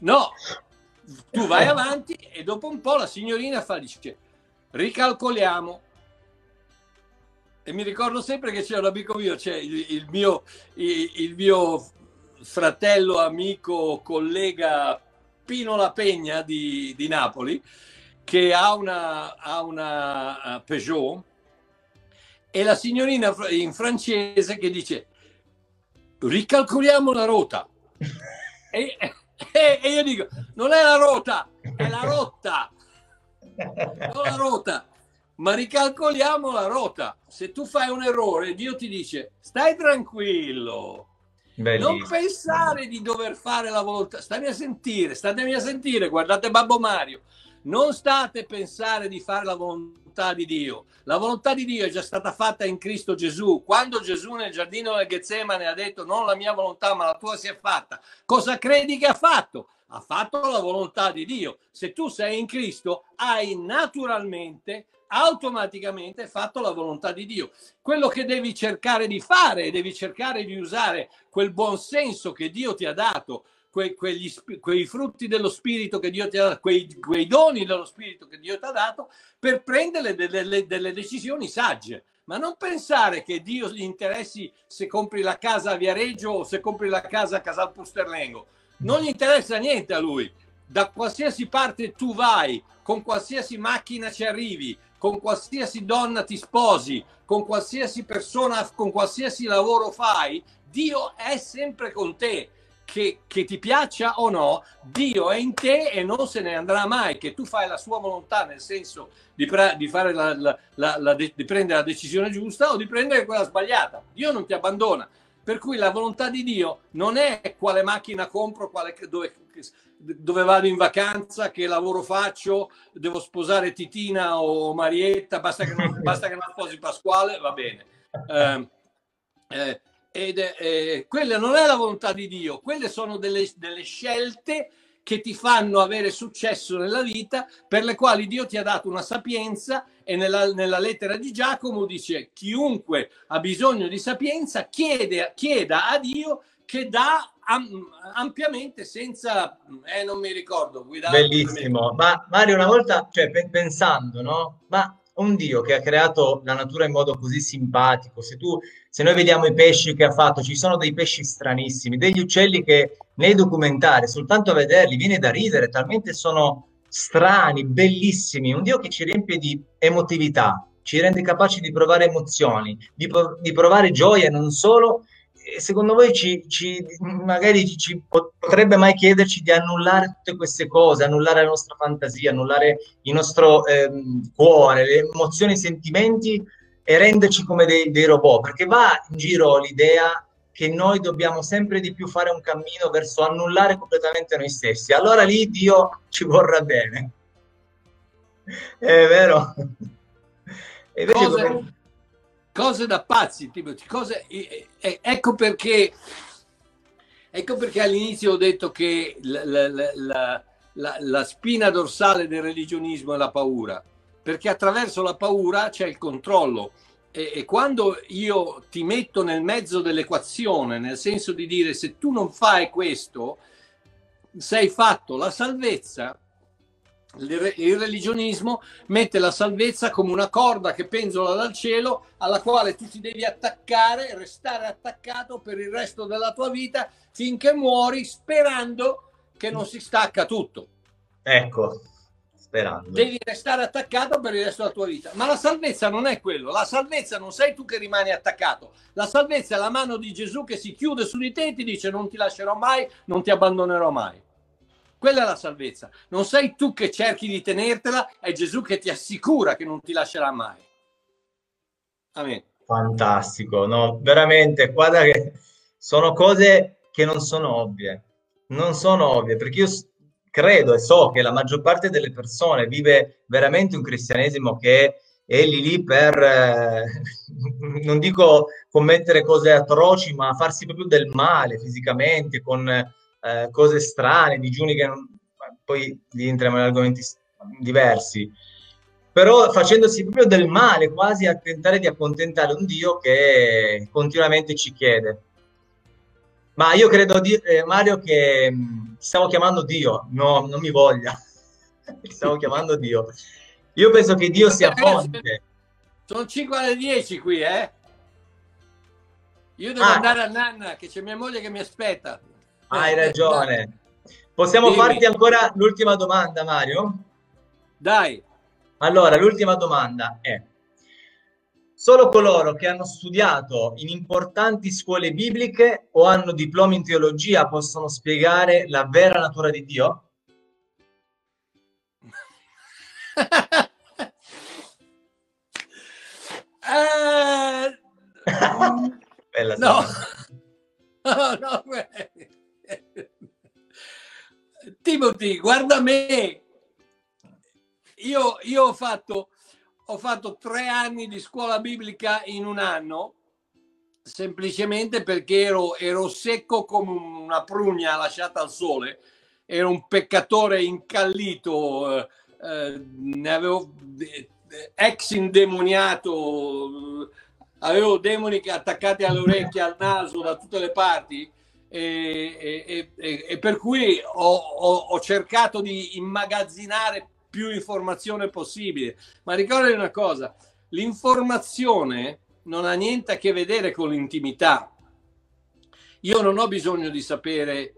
Speaker 2: No, tu vai avanti e dopo un po' la signorina fa, dice, ricalcoliamo. E mi ricordo sempre che c'è un amico mio, c'è il, il, mio, il, il mio fratello, amico, collega Pino La Pegna di, di Napoli, che ha una, ha una uh, Peugeot, e la signorina in francese che dice ricalcoliamo la rota. e, e, e, io dico, non è la rota, è la rotta. Non la rota, ma ricalcoliamo la rota. Se tu fai un errore, Dio ti dice, stai tranquillo, Bellissimo. Non pensare di dover fare la volontà, stammi a sentire, statemi a sentire, guardate Babbo Mario, non state a pensare di fare la volontà di Dio. La volontà di Dio è già stata fatta in Cristo Gesù. Quando Gesù nel giardino del Getsemane ha detto non la mia volontà ma la tua si è fatta, cosa credi che ha fatto? Ha fatto la volontà di Dio. Se tu sei in Cristo, hai naturalmente automaticamente fatto la volontà di Dio. Quello che devi cercare di fare, devi cercare di usare quel buon senso che Dio ti ha dato, que, quegli, quei frutti dello Spirito che Dio ti ha dato, quei, quei doni dello Spirito che Dio ti ha dato, per prendere delle, delle, decisioni sagge. Ma non pensare che Dio gli interessi se compri la casa a Viareggio o se compri la casa a Casal Pusterlengo. Non gli interessa niente a lui. Da qualsiasi parte tu vai, con qualsiasi macchina ci arrivi, con qualsiasi donna ti sposi, con qualsiasi persona, con qualsiasi lavoro fai, Dio è sempre con te che, che, ti piaccia o no, Dio è in te e non se ne andrà mai, che tu fai la sua volontà nel senso di, pre- di, la, la, la, di prendere la decisione giusta o di prendere quella sbagliata. Dio non ti abbandona. Per cui la volontà di Dio non è quale macchina compro, quale, dove, dove vado in vacanza, che lavoro faccio, devo sposare Titina o Marietta, basta che non, basta che non sposi Pasquale, va bene. Eh, eh, ed eh, quella non è la volontà di Dio, quelle sono delle, delle scelte che ti fanno avere successo nella vita, per le quali Dio ti ha dato una sapienza e nella, nella lettera di Giacomo dice chiunque ha bisogno di sapienza chiede, chieda a Dio che dà am, ampiamente senza, eh, non mi ricordo,
Speaker 1: guidare. Bellissimo, ma Mario una volta, cioè pensando, no? Ma un Dio che ha creato la natura in modo così simpatico, se tu se noi vediamo i pesci che ha fatto, ci sono dei pesci stranissimi, degli uccelli che nei documentari, soltanto a vederli, viene da ridere, talmente sono strani, bellissimi, un Dio che ci riempie di emotività, ci rende capaci di provare emozioni, di, di provare gioia non solo. Secondo voi ci, ci, magari ci potrebbe mai chiederci di annullare tutte queste cose, annullare la nostra fantasia, annullare il nostro ehm, cuore, le emozioni, i sentimenti e renderci come dei, dei robot, perché va in giro l'idea che noi dobbiamo sempre di più fare un cammino verso annullare completamente noi stessi. Allora lì Dio ci vorrà bene. È vero?
Speaker 2: E cose, come... cose, da pazzi, Timothy, cose, ecco perché, ecco perché all'inizio ho detto che la, la, la, la spina dorsale del religionismo è la paura perché attraverso la paura c'è il controllo. E, e, quando io ti metto nel mezzo dell'equazione, nel senso di dire se tu non fai questo, sei fatto la salvezza, il religionismo mette la salvezza come una corda che penzola dal cielo alla quale tu ti devi attaccare, restare attaccato per il resto della tua vita finché muori sperando che non si stacca tutto.
Speaker 1: Ecco, sperando.
Speaker 2: Devi restare attaccato per il resto della tua vita. Ma la salvezza non è quello. La salvezza non sei tu che rimani attaccato. La salvezza è la mano di Gesù che si chiude su di te e ti dice non ti lascerò mai, non ti abbandonerò mai. Quella è la salvezza. Non sei tu che cerchi di tenertela, è Gesù che ti assicura che non ti lascerà mai.
Speaker 1: Amen. Fantastico, no, veramente, guarda che sono cose che non sono ovvie, non sono ovvie, perché io credo e so che la maggior parte delle persone vive veramente un cristianesimo che è lì lì per, eh, non dico commettere cose atroci, ma farsi proprio del male fisicamente, con eh, cose strane, digiuni che non, poi entriamo in argomenti diversi, però facendosi proprio del male, quasi a tentare di accontentare un Dio che continuamente ci chiede. Ma io credo, eh, Mario, che mm, stavo chiamando Dio. No, non mi voglia. stavo chiamando Dio. Io penso che Dio sia fonte.
Speaker 2: Sono 5 alle 10 qui, eh? Io devo ah. andare a Nanna, che c'è mia moglie che mi aspetta.
Speaker 1: Hai ragione. Possiamo Dimmi. farti ancora l'ultima domanda, Mario?
Speaker 2: Dai.
Speaker 1: Allora, l'ultima domanda è, solo coloro che hanno studiato in importanti scuole bibliche o hanno diplomi in teologia possono spiegare la vera natura di Dio?
Speaker 2: eh, Bella no. no, no, Timothy, guarda me. Io, io ho, fatto, ho fatto tre anni di scuola biblica in un anno, semplicemente perché ero, ero secco come una prugna lasciata al sole. Ero un peccatore incallito, eh, eh ne avevo eh, ex indemoniato, avevo demoni attaccati alle orecchie, al naso, da tutte le parti e, e, e, e per cui ho, ho, ho, cercato di immagazzinare più informazione possibile. Ma ricordati una cosa, l'informazione non ha niente a che vedere con l'intimità. Io non ho bisogno di sapere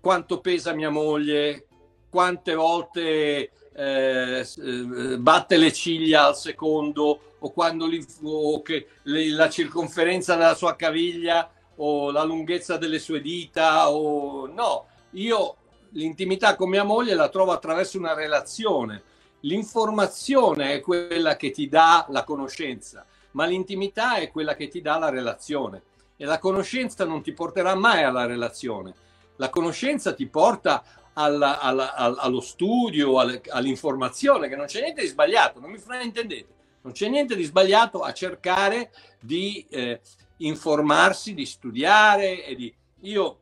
Speaker 2: quanto pesa mia moglie, quante volte eh, eh batte le ciglia al secondo o quando o che, la circonferenza della sua caviglia o la lunghezza delle sue dita o no, io l'intimità con mia moglie la trovo attraverso una relazione. L'informazione è quella che ti dà la conoscenza, ma l'intimità è quella che ti dà la relazione. E la conoscenza non ti porterà mai alla relazione. La conoscenza ti porta alla, alla, allo studio, all'informazione, che non c'è niente di sbagliato, non mi fraintendete. Non c'è niente di sbagliato a cercare di eh, informarsi, di studiare e di... Io,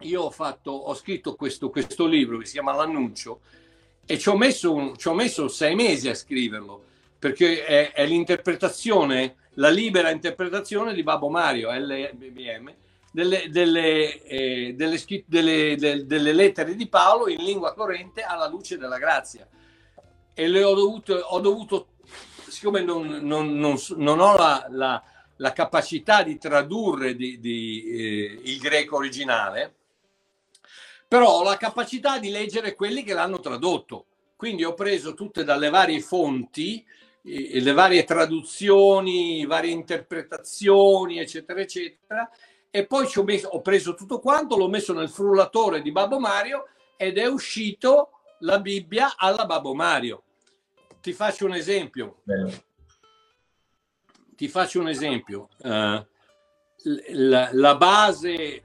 Speaker 2: io ho, fatto, ho scritto questo, questo libro che si chiama L'annuncio e ci ho messo, un, ci ho messo sei mesi a scriverlo perché è, è, l'interpretazione, la libera interpretazione di Babbo Mario, LBM, delle, delle, eh, delle, delle, delle, lettere di Paolo in lingua corrente alla luce della grazia. E le ho dovuto, ho dovuto siccome non, non, non, non ho la, la la capacità di tradurre di, di, eh, il greco originale, però ho la capacità di leggere quelli che l'hanno tradotto. Quindi ho preso tutte dalle varie fonti, eh, le varie traduzioni, varie interpretazioni, eccetera, eccetera, e poi ho, messo, ho preso tutto quanto, l'ho messo nel frullatore di Babbo Mario ed è uscito la Bibbia alla Babbo Mario. Ti faccio un esempio. Bello ti faccio un esempio. Uh, la, la, base,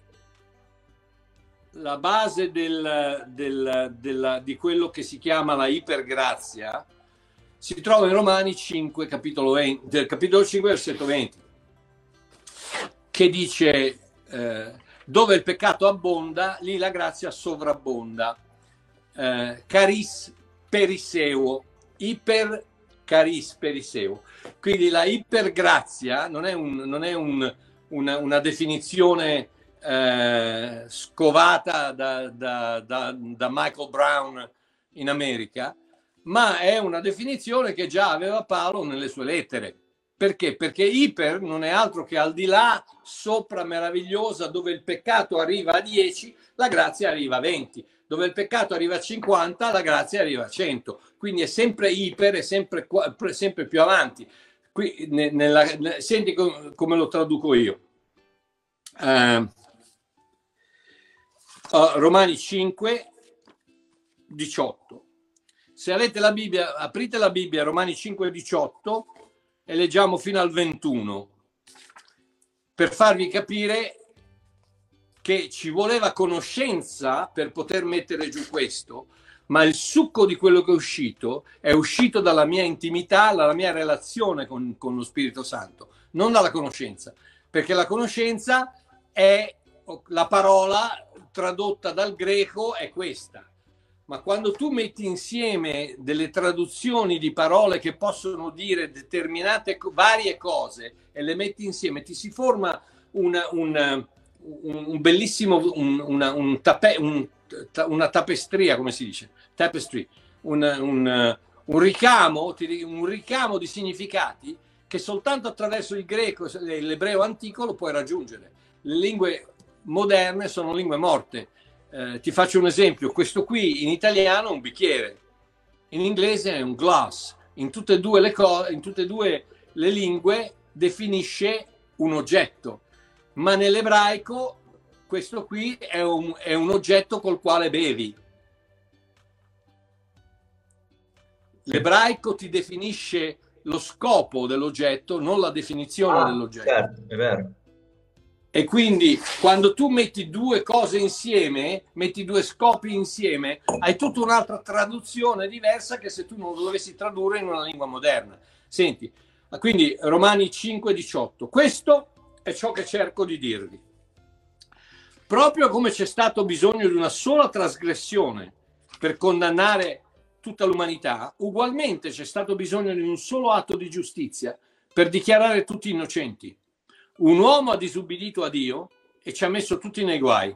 Speaker 2: la base del, del, della, di quello che si chiama la ipergrazia si trova in Romani 5, capitolo, 20, del capitolo 5, versetto 20, che dice eh, dove il peccato abbonda, lì la grazia sovrabbonda. Eh, caris periseo, iper caris periseo. Quindi la ipergrazia non è, un, non è un, una, una, definizione eh, scovata da, da, da, da Michael Brown in America, ma è una definizione che già aveva Paolo nelle sue lettere. Perché? Perché iper non è altro che al di là, sopra meravigliosa, dove il peccato arriva a 10, la grazia arriva a 20 dove il peccato arriva a 50, la grazia arriva a 100. Quindi è sempre iper, è sempre, sempre più avanti. Qui, nella, senti come lo traduco io. Uh, Romani 5, 18. Se avete la Bibbia, aprite la Bibbia, Romani 5, 18 e leggiamo fino al 21 per farvi capire che ci voleva conoscenza per poter mettere giù questo, ma il succo di quello che è uscito è uscito dalla mia intimità, dalla mia relazione con, con lo Spirito Santo, non dalla conoscenza, perché la conoscenza è la parola tradotta dal greco è questa. Ma quando tu metti insieme delle traduzioni di parole che possono dire determinate varie cose e le metti insieme, ti si forma una, una, un, bellissimo un, una, un tape, una tapestria, come si dice? Tapestry, un, un, ricamo, un ricamo di significati che soltanto attraverso il greco e l'ebreo antico lo puoi raggiungere. Le lingue moderne sono lingue morte. Eh, ti faccio un esempio, questo qui in italiano è un bicchiere, in inglese è un glass, in tutte e due le, co- in tutte e due le lingue definisce un oggetto, ma nell'ebraico questo qui è un, è un oggetto col quale bevi. L'ebraico ti definisce lo scopo dell'oggetto, non la definizione ah, dell'oggetto.
Speaker 1: Certo, è vero.
Speaker 2: E quindi quando tu metti due cose insieme, metti due scopi insieme, hai tutta un'altra traduzione diversa che se tu non lo dovessi tradurre in una lingua moderna. Senti, quindi Romani 5, 18. Questo è ciò che cerco di dirvi. Proprio come c'è stato bisogno di una sola trasgressione per condannare tutta l'umanità, ugualmente c'è stato bisogno di un solo atto di giustizia per dichiarare tutti innocenti. Un uomo ha disubbidito a Dio e ci ha messo tutti nei guai.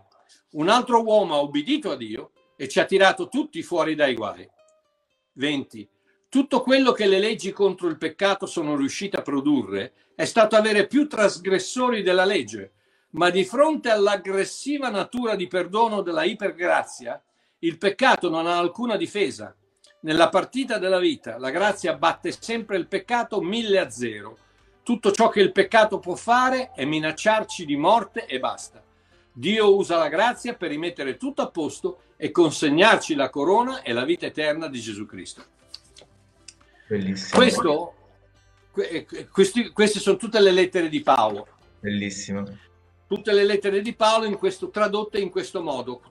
Speaker 2: Un altro uomo ha ubbidito a Dio e ci ha tirato tutti fuori dai guai. 20. Tutto quello che le leggi contro il peccato sono riuscite a produrre è stato avere più trasgressori della legge, ma di fronte all'aggressiva natura di perdono della ipergrazia, il peccato non ha alcuna difesa. Nella partita della vita la grazia batte sempre il peccato mille a zero tutto ciò che il peccato può fare è minacciarci di morte e basta. Dio usa la grazia per rimettere tutto a posto e consegnarci la corona e la vita eterna di Gesù Cristo.
Speaker 1: Bellissimo.
Speaker 2: Questo, questi, queste sono tutte le lettere di Paolo.
Speaker 1: Bellissimo.
Speaker 2: Tutte le lettere di Paolo in questo, tradotte in questo modo,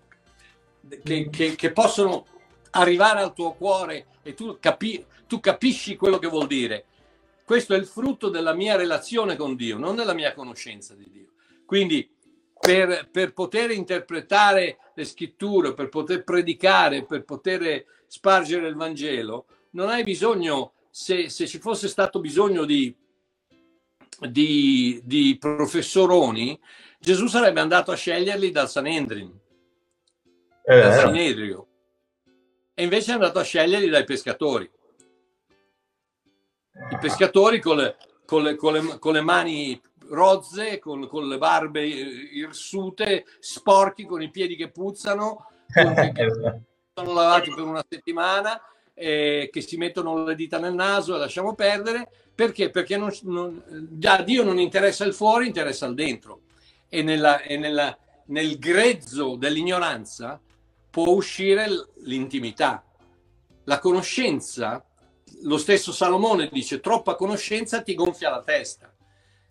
Speaker 2: che, che, che possono arrivare al tuo cuore e tu, capi, tu capisci quello che vuol dire questo è il frutto della mia relazione con Dio, non della mia conoscenza di Dio. Quindi per, per poter interpretare le scritture, per poter predicare, per poter spargere il Vangelo, non hai bisogno, se, se ci fosse stato bisogno di, di, di professoroni, Gesù sarebbe andato a sceglierli dal Sanedrin, eh, dal Sanedrio, e invece è andato a sceglierli dai pescatori. I pescatori con le, con le, con le, con le mani rozze, con, con, le barbe irsute, sporchi, con i piedi che puzzano, che, che sono lavati per una settimana, eh, che si mettono le dita nel naso e lasciamo perdere. Perché? Perché non, non, a Dio non interessa il fuori, interessa il dentro. E, nella, e nella, nel grezzo dell'ignoranza può uscire l'intimità. La conoscenza lo stesso Salomone dice troppa conoscenza ti gonfia la testa.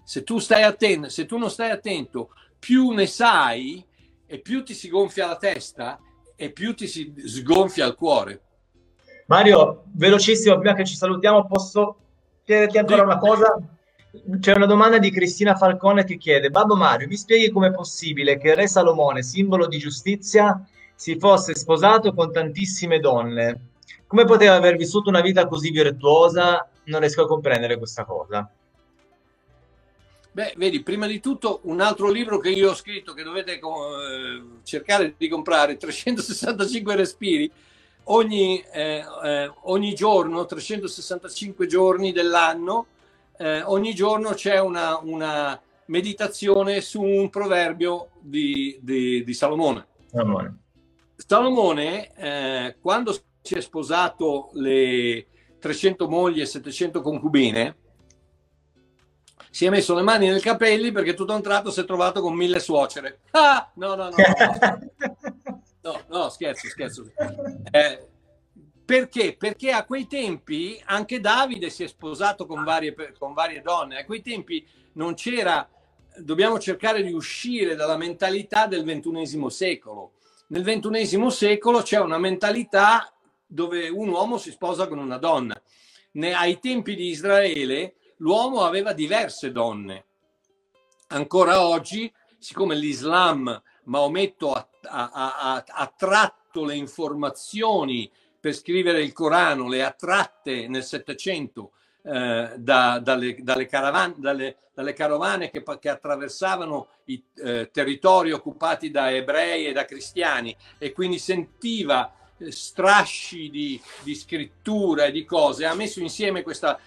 Speaker 2: Se tu stai attento, se tu non stai attento, più ne sai e più ti si gonfia la testa e più ti si sgonfia il cuore.
Speaker 1: Mario, velocissimo, prima che ci salutiamo, posso chiederti ancora una cosa? C'è una domanda di Cristina Falcone che chiede: Babbo Mario, mi spieghi com'è possibile che re Salomone, simbolo di giustizia, si fosse sposato con tantissime donne? come poteva aver vissuto una vita così virtuosa? Non riesco a comprendere questa cosa.
Speaker 2: Beh, vedi, prima di tutto un altro libro che io ho scritto che dovete eh, cercare di comprare, 365 respiri, ogni, eh, eh, ogni giorno, 365 giorni dell'anno, eh, ogni giorno c'è una, una, meditazione su un proverbio di, di, di Salomone. Salomone, Salomone eh, quando si è sposato le 300 mogli e 700 concubine, si è messo le mani nei capelli perché tutto a un tratto si è trovato con mille suocere. Ah, no, no, no. no. No, no, scherzo, scherzo. Eh, perché? Perché a quei tempi anche Davide si è sposato con varie, con varie donne. A quei tempi non c'era, dobbiamo cercare di uscire dalla mentalità del ventunesimo secolo. Nel ventunesimo secolo c'è una mentalità dove un uomo si sposa con una donna. Ne, ai tempi di Israele l'uomo aveva diverse donne. Ancora oggi, siccome l'Islam, Maometto ha, ha, ha, tratto le informazioni per scrivere il Corano, le ha tratte nel Settecento eh, da, dalle, dalle, caravane, dalle, dalle, carovane che, che attraversavano i eh, territori occupati da ebrei e da cristiani e quindi sentiva eh, strasci di, di scrittura e di cose, ha messo insieme questa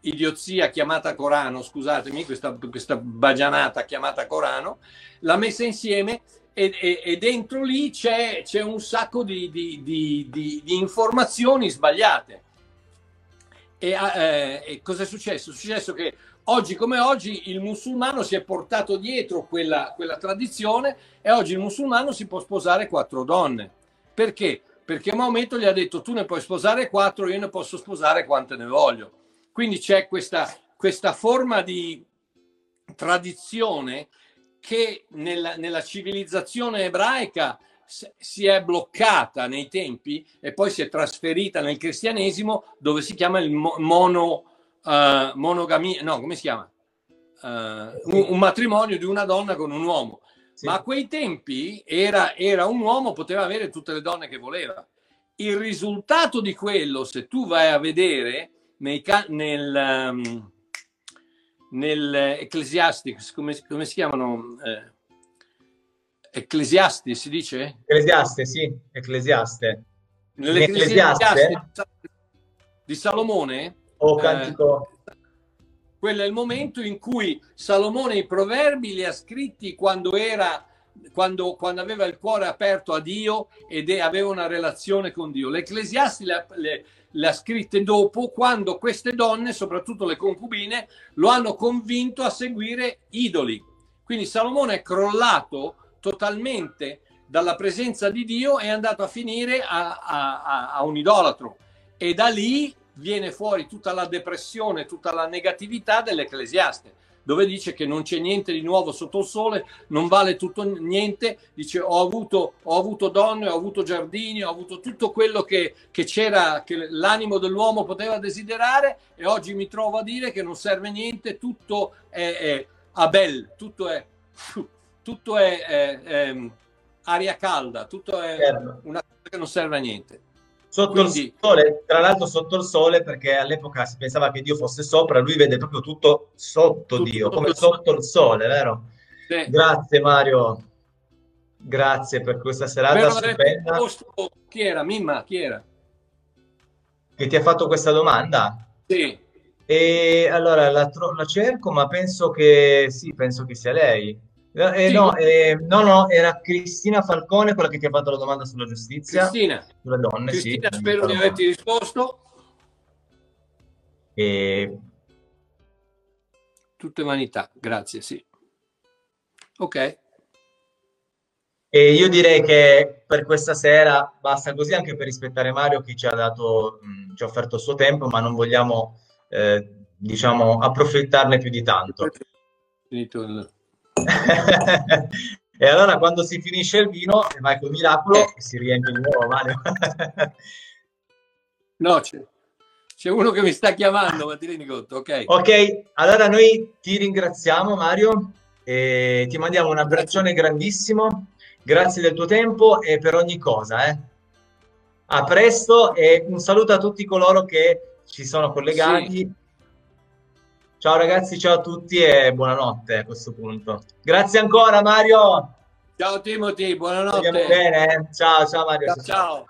Speaker 2: idiozia chiamata Corano, scusatemi, questa, questa bagianata chiamata Corano, l'ha messa insieme e, e, e dentro lì c'è, c'è, un sacco di, di, di, di informazioni sbagliate. E, eh, e cosa è successo? È successo che oggi come oggi il musulmano si è portato dietro quella, quella tradizione e oggi il musulmano si può sposare quattro donne. Perché? Perché Maometto gli ha detto tu ne puoi sposare quattro, io ne posso sposare quante ne voglio. Quindi c'è questa, questa forma di tradizione che nella, nella civilizzazione ebraica si è bloccata nei tempi e poi si è trasferita nel cristianesimo dove si chiama il mono, uh, monogamia, no, come si chiama? Uh, un, un, matrimonio di una donna con un uomo. Sì. Ma a quei tempi era, era un uomo, poteva avere tutte le donne che voleva. Il risultato di quello, se tu vai a vedere nei, nel, um, nell'Ecclesiastics, come, come si chiamano? Eh, Ecclesiasti si dice?
Speaker 1: Ecclesiaste, sì, Ecclesiaste.
Speaker 2: Nell'Ecclesiaste di Salomone?
Speaker 1: O oh, cantico.
Speaker 2: Eh, quello è il momento in cui Salomone i proverbi li ha scritti quando era quando, quando, aveva il cuore aperto a Dio ed aveva una relazione con Dio. L'Ecclesiasti le, le, le ha scritte dopo, quando queste donne, soprattutto le concubine, lo hanno convinto a seguire idoli. Quindi Salomone è crollato totalmente dalla presenza di Dio e è andato a finire a, a, a un idolatro. E da lì viene fuori tutta la depressione, tutta la negatività dell'Ecclesiaste dove dice che non c'è niente di nuovo sotto il sole, non vale tutto niente, dice ho avuto, ho avuto donne, ho avuto giardini, ho avuto tutto quello che, che c'era, che l'animo dell'uomo poteva desiderare e oggi mi trovo a dire che non serve niente, tutto è, è Abel, tutto è, tutto è, è, è aria calda, tutto è una cosa che non serve a niente.
Speaker 1: Sotto Quindi... il sole, tra l'altro sotto il sole, perché all'epoca si pensava che Dio fosse sopra, lui vede proprio tutto sotto tutto, Dio, come sotto il sole, vero? Sì. Grazie Mario, grazie per questa serata stupenda.
Speaker 2: Chi era? Mimma, chi era?
Speaker 1: Che ti ha fatto questa domanda?
Speaker 2: Sì.
Speaker 1: E allora la, la cerco, ma penso che sì, penso che sia lei. Eh, no, eh, no, no, era Cristina Falcone quella che ti ha fatto la domanda sulla giustizia.
Speaker 2: Cristina,
Speaker 1: sulle donne,
Speaker 2: Cristina sì, spero di averti risposto.
Speaker 1: E...
Speaker 2: Tutte vanità, grazie, sì. Ok.
Speaker 1: E io direi che per questa sera basta così anche per rispettare Mario che ci ha dato, mh, ci ha offerto il suo tempo, ma non vogliamo, eh, diciamo, approfittarne più di tanto.
Speaker 2: Finito il
Speaker 1: e allora quando si finisce il vino vai col miracolo e si riempie di nuovo Mario.
Speaker 2: no, c'è, c'è, uno che mi sta chiamando, ma ti rendi conto, ok?
Speaker 1: Ok, allora noi ti ringraziamo Mario e ti mandiamo un abbraccione grandissimo, grazie del tuo tempo e per ogni cosa. Eh. A presto e un saluto a tutti coloro che ci sono collegati. Sì Ciao ragazzi, ciao a tutti e buonanotte a questo punto. Grazie ancora Mario.
Speaker 2: Ciao Timothy, buonanotte.
Speaker 1: Andiamo bene. Ciao, ciao Mario.
Speaker 2: ciao. ciao.